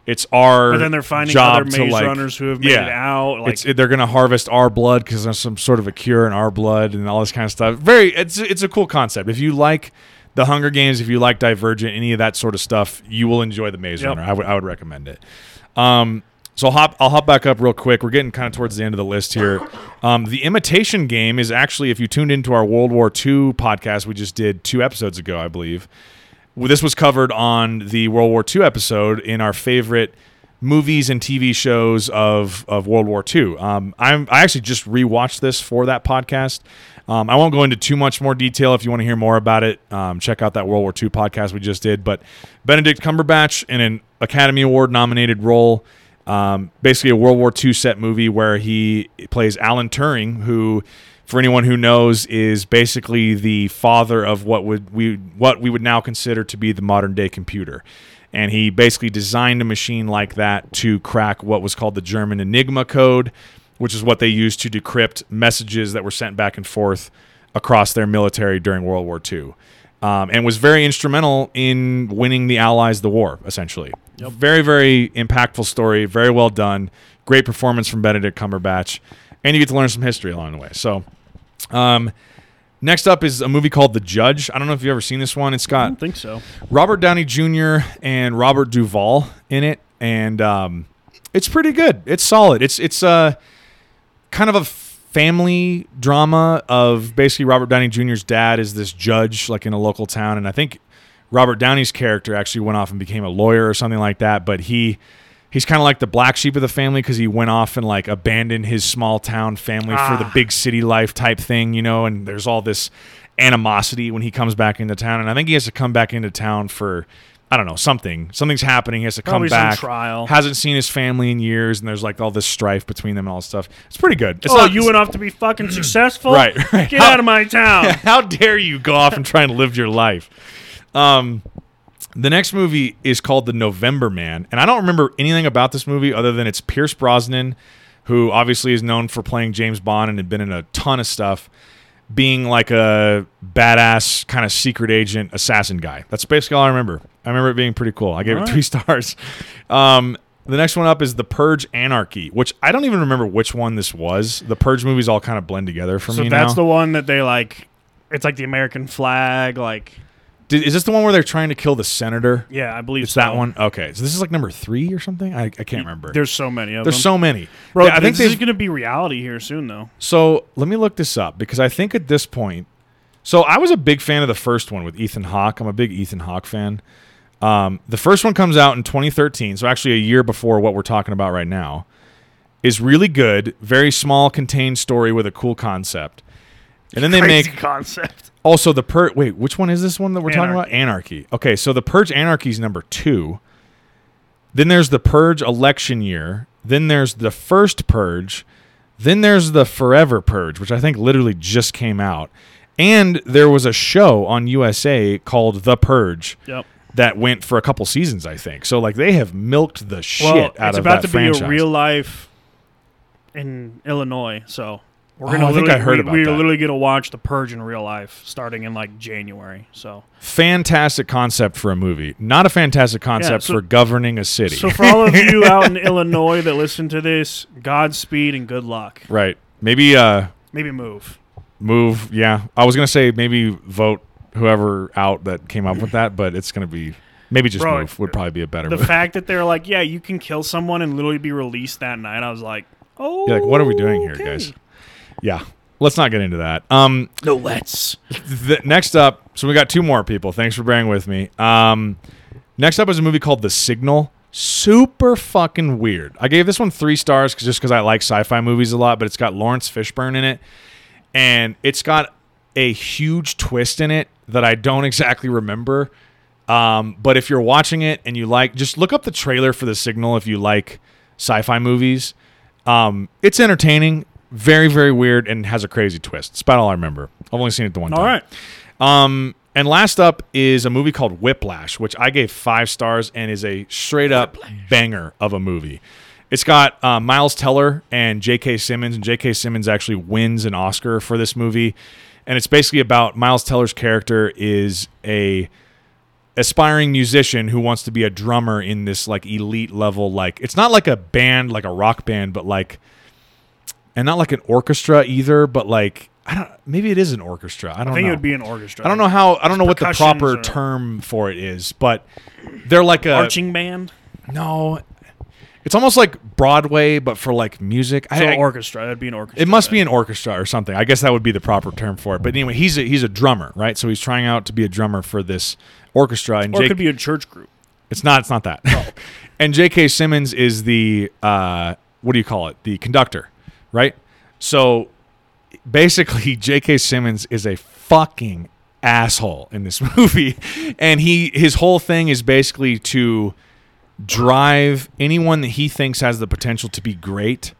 Speaker 1: it's our
Speaker 2: But then they're finding
Speaker 1: job
Speaker 2: other maze
Speaker 1: like-
Speaker 2: runners who have made
Speaker 1: yeah.
Speaker 2: it out. Like,
Speaker 1: it's they're gonna harvest our blood because there's some sort of a cure in our blood and all this kind of stuff. Very, it's it's a cool concept. If you like the Hunger Games, if you like Divergent, any of that sort of stuff, you will enjoy the Maze
Speaker 2: Yep.
Speaker 1: Runner. I would I would recommend it. Um, so I'll hop I'll hop back up real quick. We're getting kind of towards the end of the list here. Um, the Imitation Game is actually, if you tuned into our World War II podcast we just did two episodes ago, I believe. This was covered on the World War II episode in our favorite movies and TV shows of, of World War II. Um, I'm, I actually just rewatched this for that podcast. Um, I won't go into too much more detail. If you want to hear more about it, um, check out that World War II podcast we just did. But Benedict Cumberbatch in an Academy Award nominated role, um, basically a World War II set movie where he plays Alan Turing, who for anyone who knows, is basically the father of what would we what we would now consider to be the modern day computer. And he basically designed a machine like that to crack what was called the German Enigma code, which is what they used to decrypt messages that were sent back and forth across their military during World War II. Um, and was very instrumental in winning the Allies the war, essentially. Very, very impactful story, very well done. Great performance from Benedict Cumberbatch. And you get to learn some history along the way. So, um, next up is a movie called The Judge. I don't know if you've ever seen this one. It's
Speaker 2: I
Speaker 1: got
Speaker 2: don't think so.
Speaker 1: Robert Downey Jr. and Robert Duvall in it, and um, it's pretty good. It's solid. It's it's uh, kind of a family drama of basically Robert Downey Jr.'s dad is this judge like in a local town, and I think Robert Downey's character actually went off and became a lawyer or something like that. But he he's kind of like the black sheep of the family because he went off and like abandoned his small town family for the
Speaker 2: Ah.
Speaker 1: big city life type thing, you know. And there's all this animosity when he comes back into town, and I think he has to come back into town for. I don't know something. Something's happening. He has to come
Speaker 2: Probably
Speaker 1: back.
Speaker 2: trial.
Speaker 1: Hasn't seen his family in years, and there's like all this strife between them and all this stuff. It's pretty good. It's
Speaker 2: oh,
Speaker 1: not-
Speaker 2: you went off to be fucking successful?
Speaker 1: Right, right.
Speaker 2: Get
Speaker 1: How-
Speaker 2: out of my town.
Speaker 1: How dare you go off and try and live your life? Um, the next movie is called The November Man, and I don't remember anything about this movie other than it's Pierce Brosnan, who obviously is known for playing James Bond and had been in a ton of stuff, being like a badass kind of secret agent assassin guy. That's basically all I remember. I remember it being pretty cool. I gave
Speaker 2: All
Speaker 1: it
Speaker 2: right.
Speaker 1: three stars. Um, The next one up is The Purge Anarchy, which I don't even remember which one this was. The Purge movies all kind of blend together for
Speaker 2: So
Speaker 1: me So
Speaker 2: that's
Speaker 1: now.
Speaker 2: the one that they like. It's like the American flag. Like,
Speaker 1: Did, is this the one where they're trying to kill the senator?
Speaker 2: yeah, I believe
Speaker 1: It's
Speaker 2: so.
Speaker 1: that one. Okay, so this is like number three or something. I, I can't remember.
Speaker 2: There's so many of them.
Speaker 1: There's
Speaker 2: them.
Speaker 1: so many.
Speaker 2: Bro,
Speaker 1: Yeah, I think
Speaker 2: this is going to be reality here soon, though.
Speaker 1: So let me look this up because I think at this point, so I was a big fan of the first one with Ethan Hawke. I'm a big Ethan Hawke fan. Um, the first one comes out in 2013, so actually a year before what we're talking about right now. Is really good, very small, contained story with a cool concept. And then they
Speaker 2: Crazy
Speaker 1: make
Speaker 2: concept.
Speaker 1: Also the purge. Wait, which one is this one that we're talking about?
Speaker 2: Anarchy.
Speaker 1: Anarchy. Okay, so the purge anarchy is number two. Then there's the purge election year. Then there's the first purge. Then there's the forever purge, which I think literally just came out. And there was a show on USA called The Purge
Speaker 2: Yep.
Speaker 1: that went for a couple seasons, I think. So like they have milked the shit out.
Speaker 2: Well,
Speaker 1: out
Speaker 2: it's about to be a real life in Illinois, so we're
Speaker 1: Oh,
Speaker 2: gonna.
Speaker 1: I think I heard
Speaker 2: we,
Speaker 1: about
Speaker 2: We're
Speaker 1: that.
Speaker 2: literally gonna watch The Purge in real life starting in like January. So,
Speaker 1: fantastic concept for a movie. Not a fantastic concept
Speaker 2: so-
Speaker 1: for governing a city.
Speaker 2: so for all of you out in Illinois that listen to this, Godspeed and good luck.
Speaker 1: right. Maybe uh
Speaker 2: Maybe move.
Speaker 1: move yeah i was gonna say maybe vote whoever out that came up with that but it's gonna be maybe just
Speaker 2: Bro,
Speaker 1: move would probably be a better move.
Speaker 2: The
Speaker 1: move.
Speaker 2: fact that they're like, yeah, you can kill someone and literally be released that night, I was like, oh,
Speaker 1: You're like what are we doing here guys yeah. Let's not get into that. Um
Speaker 2: No, let's.
Speaker 1: the, next up so we got two more people. Thanks for bearing with me. Um next up is a movie called the signal. Super fucking weird. I gave this one three stars 'cause- just because i like sci-fi movies a lot but it's got laurence fishburne in it and it's got a huge twist in it that i don't exactly remember. Um, but if you're watching it and you like just look up the trailer for the signal if you like sci-fi movies. Um, it's entertaining very very weird and has a crazy twist it's about all i remember i've only seen it the one
Speaker 2: All
Speaker 1: time
Speaker 2: right.
Speaker 1: um, and last up is a movie called Whiplash, which I gave five stars and is a straight up banger of a movie. It's got uh, Miles Teller and J.K. Simmons, and J.K. Simmons actually wins an Oscar for this movie. And it's basically about Miles Teller's character is a aspiring musician who wants to be a drummer in this like elite level like it's not like a band like a rock band but like and not like an orchestra either but like I don't maybe it is an orchestra I don't
Speaker 2: I think
Speaker 1: know
Speaker 2: it would be an orchestra.
Speaker 1: I don't know how I don't know what the proper
Speaker 2: or-
Speaker 1: term for it is, but they're like a
Speaker 2: Marching band?
Speaker 1: no. It's almost like Broadway, but for like music.
Speaker 2: So
Speaker 1: I,
Speaker 2: orchestra. That'd be an orchestra.
Speaker 1: it must be an orchestra or something. I guess that would be the proper term for it. But anyway, he's a, he's a drummer, right? So he's trying out to be a drummer for this orchestra. And
Speaker 2: Or it could be a church group.
Speaker 1: it's not. It's not that. and J.K. Simmons is the uh, what do you call it? The conductor, right? So basically, J.K. Simmons is a fucking asshole in this movie, and he his whole thing is basically to drive anyone that he thinks has the potential to be great,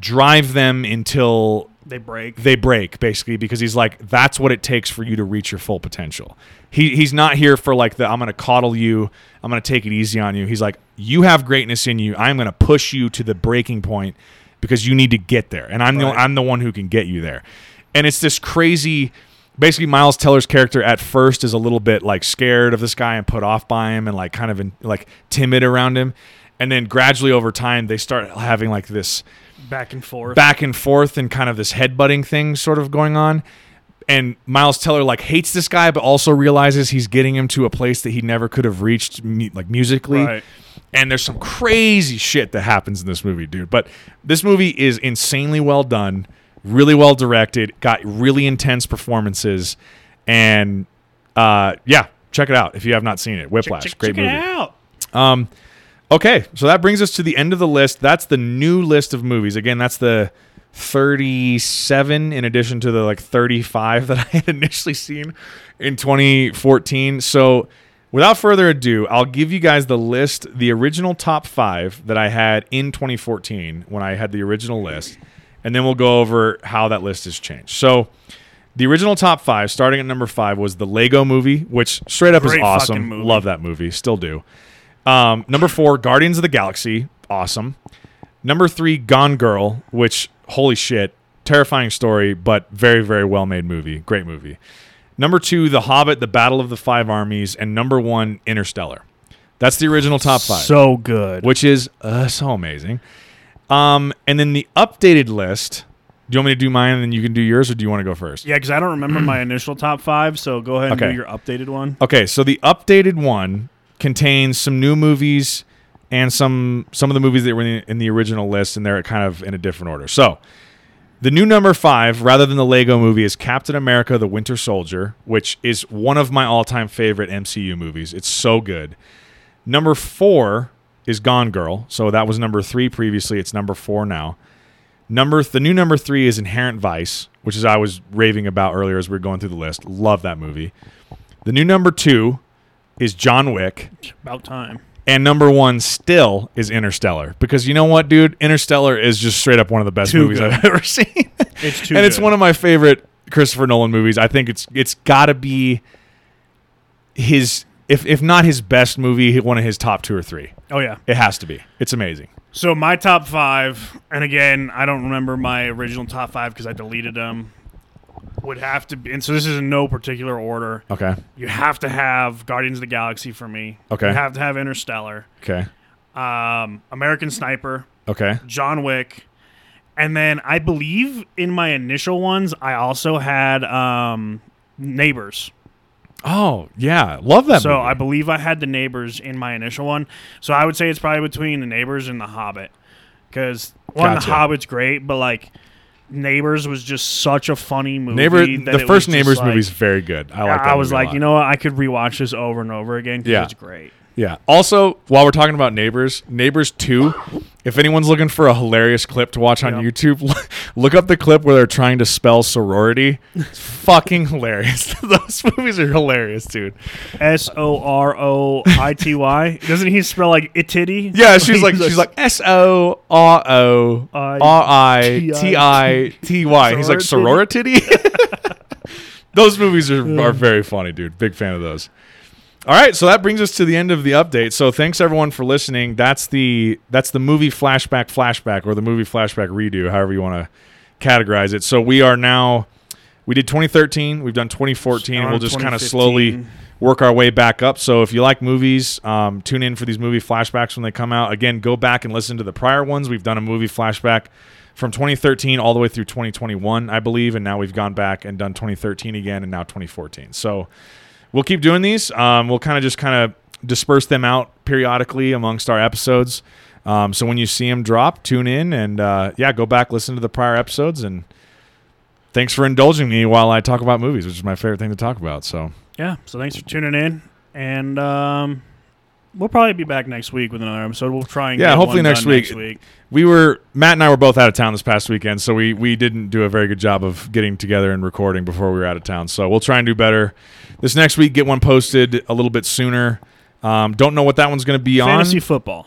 Speaker 1: drive them until
Speaker 2: They break.
Speaker 1: they break basically because he's like that's what it takes for you to reach your full potential. He he's not here for like the I'm going to coddle you, I'm going to take it easy on you. He's like you have greatness in you. I'm going to push you to the breaking point because you need to get there and I'm the I'm the one who can get you there. And it's this crazy basically Miles Teller's character at first is a little bit like scared of this guy and put off by him and like kind of in, like timid around him. And then gradually over time they start having like this
Speaker 2: back and forth.
Speaker 1: back and forth and kind of this headbutting thing sort of going on. And Miles Teller like hates this guy, but also realizes he's getting him to a place that he never could have reached, like musically.
Speaker 2: Right.
Speaker 1: And there's some crazy shit that happens in this movie, dude. But this movie is insanely well done, really well directed, got really intense performances, and uh, yeah, check it out if you have not seen it. Whiplash,
Speaker 2: check,
Speaker 1: great
Speaker 2: check
Speaker 1: movie.
Speaker 2: it out.
Speaker 1: Um, okay, so that brings us to the end of the list. That's the new list of movies. Again, that's the 37 in addition to the like 35 that I had initially seen in 2014. So, without further ado, I'll give you guys the list, the original top 5 that I had in 2014 when I had the original list, and then we'll go over how that list has changed. So, the original top 5 starting at number 5 was the Lego movie, which straight up
Speaker 2: Great
Speaker 1: is awesome. Love that movie, still do. Um, number four, Guardians of the Galaxy, awesome. Number three, Gone Girl, which holy shit, terrifying story, but very very well made movie, great movie. Number two, The Hobbit, The Battle of the Five Armies, and number one, Interstellar. That's the original top five,
Speaker 2: So good.
Speaker 1: which is uh, so amazing. Um, and then the updated list. Do you want me to do mine and then you can do yours, or do you want to go first?
Speaker 2: Yeah, because I don't remember my initial top five. So go ahead and
Speaker 1: Okay.
Speaker 2: do your updated one.
Speaker 1: Okay, so the updated one contains some new movies and some some of the movies that were in the, in the original list, and they're kind of in a different order. So, the new number five, rather than the Lego movie, is Captain America: The Winter Soldier, which is one of my all-time favorite MCU movies. It's so good. Number four is Gone Girl, so that was number three previously. It's number four now. Number the new number three is Inherent Vice, which is I was raving about earlier as we were going through the list. Love that movie. The new number two is John Wick.
Speaker 2: About time.
Speaker 1: And number one still is Interstellar. Because you know what, dude? Interstellar is just straight up one of the best
Speaker 2: Too
Speaker 1: movies
Speaker 2: good.
Speaker 1: I've ever seen.
Speaker 2: It's too.
Speaker 1: and it's one of my favorite Christopher Nolan movies. I think it's it's gotta be his if if not his best movie, one of his top two or three.
Speaker 2: Oh yeah.
Speaker 1: It has to be. It's amazing.
Speaker 2: So my top five, and again, I don't remember my original top five because I deleted them. Would have to be, and so this is in no particular order.
Speaker 1: Okay.
Speaker 2: You have to have Guardians of the Galaxy for me.
Speaker 1: Okay.
Speaker 2: You have to have Interstellar,
Speaker 1: Okay.
Speaker 2: um, American Sniper,
Speaker 1: Okay.
Speaker 2: John Wick, and then I believe in my initial ones I also had um, Neighbors.
Speaker 1: Oh, yeah. Love that
Speaker 2: so
Speaker 1: movie.
Speaker 2: I believe I had the Neighbors in my initial one. So I would say it's probably between the Neighbors and the Hobbit, because one
Speaker 1: Gotcha.
Speaker 2: the Hobbit's great, but like Neighbors was just such a funny movie.
Speaker 1: Neighbor the first Neighbors
Speaker 2: like-
Speaker 1: movie is very good. I like
Speaker 2: I was like, you know what? I could rewatch this over and over again because
Speaker 1: Yeah.
Speaker 2: it's great.
Speaker 1: Yeah. Also, while we're talking about Neighbors, Neighbors 2, if anyone's looking for a hilarious clip to watch on. YouTube, look up the clip where they're trying to spell sorority. It's fucking hilarious. Those movies are hilarious, dude.
Speaker 2: S O R O I T Y. Doesn't he spell like itty?
Speaker 1: Yeah, she's like she's like S O R O R I T I T Y. He's like sorority. those movies are, are very funny, dude. Big fan of those. All right, so that brings us to the end of the update. So thanks everyone for listening. That's the that's the movie flashback flashback or the movie flashback redo, however you want to categorize it. So we are now we did 2013, we've done 2014, and we'll just kind of slowly work our way back up. So if you like movies, um, tune in for these movie flashbacks when they come out. Again, go back and listen to the prior ones. We've done a movie flashback from 2013 all the way through 2021, I believe, and now we've gone back and done 2013 again, and now 2014. So we'll keep doing these. Um, we'll kind of just kind of disperse them out periodically amongst our episodes. Um, so when you see them drop, tune in and uh, yeah, go back listen to the prior episodes and. Thanks for indulging me while I talk about movies, which is my favorite thing to talk about. So,
Speaker 2: Yeah. So thanks for tuning in, and um, we'll probably be back next week with another episode. We'll try and
Speaker 1: Yeah,
Speaker 2: get
Speaker 1: hopefully
Speaker 2: one
Speaker 1: next week.
Speaker 2: Next week.
Speaker 1: we were Matt and I were both out of town this past weekend, so we we didn't do a very good job of getting together and recording before we were out of town. So we'll try and do better this next week. Get one posted a little bit sooner. Um, don't know what that one's going to be
Speaker 2: Fantasy
Speaker 1: on.
Speaker 2: Fantasy football,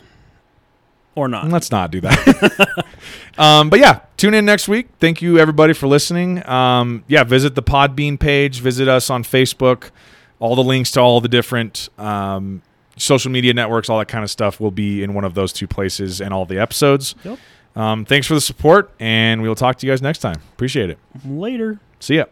Speaker 2: or not?
Speaker 1: Let's not do that. um, but yeah, tune in next week. Thank you everybody for listening. Um, yeah, visit the Podbean page. Visit us on Facebook. All the links to all the different um, social media networks, all that kind of stuff, will be in one of those two places and all the episodes.
Speaker 2: Yep.
Speaker 1: Um, thanks for the support, and we will talk to you guys next time. Appreciate it.
Speaker 2: Later.
Speaker 1: See ya.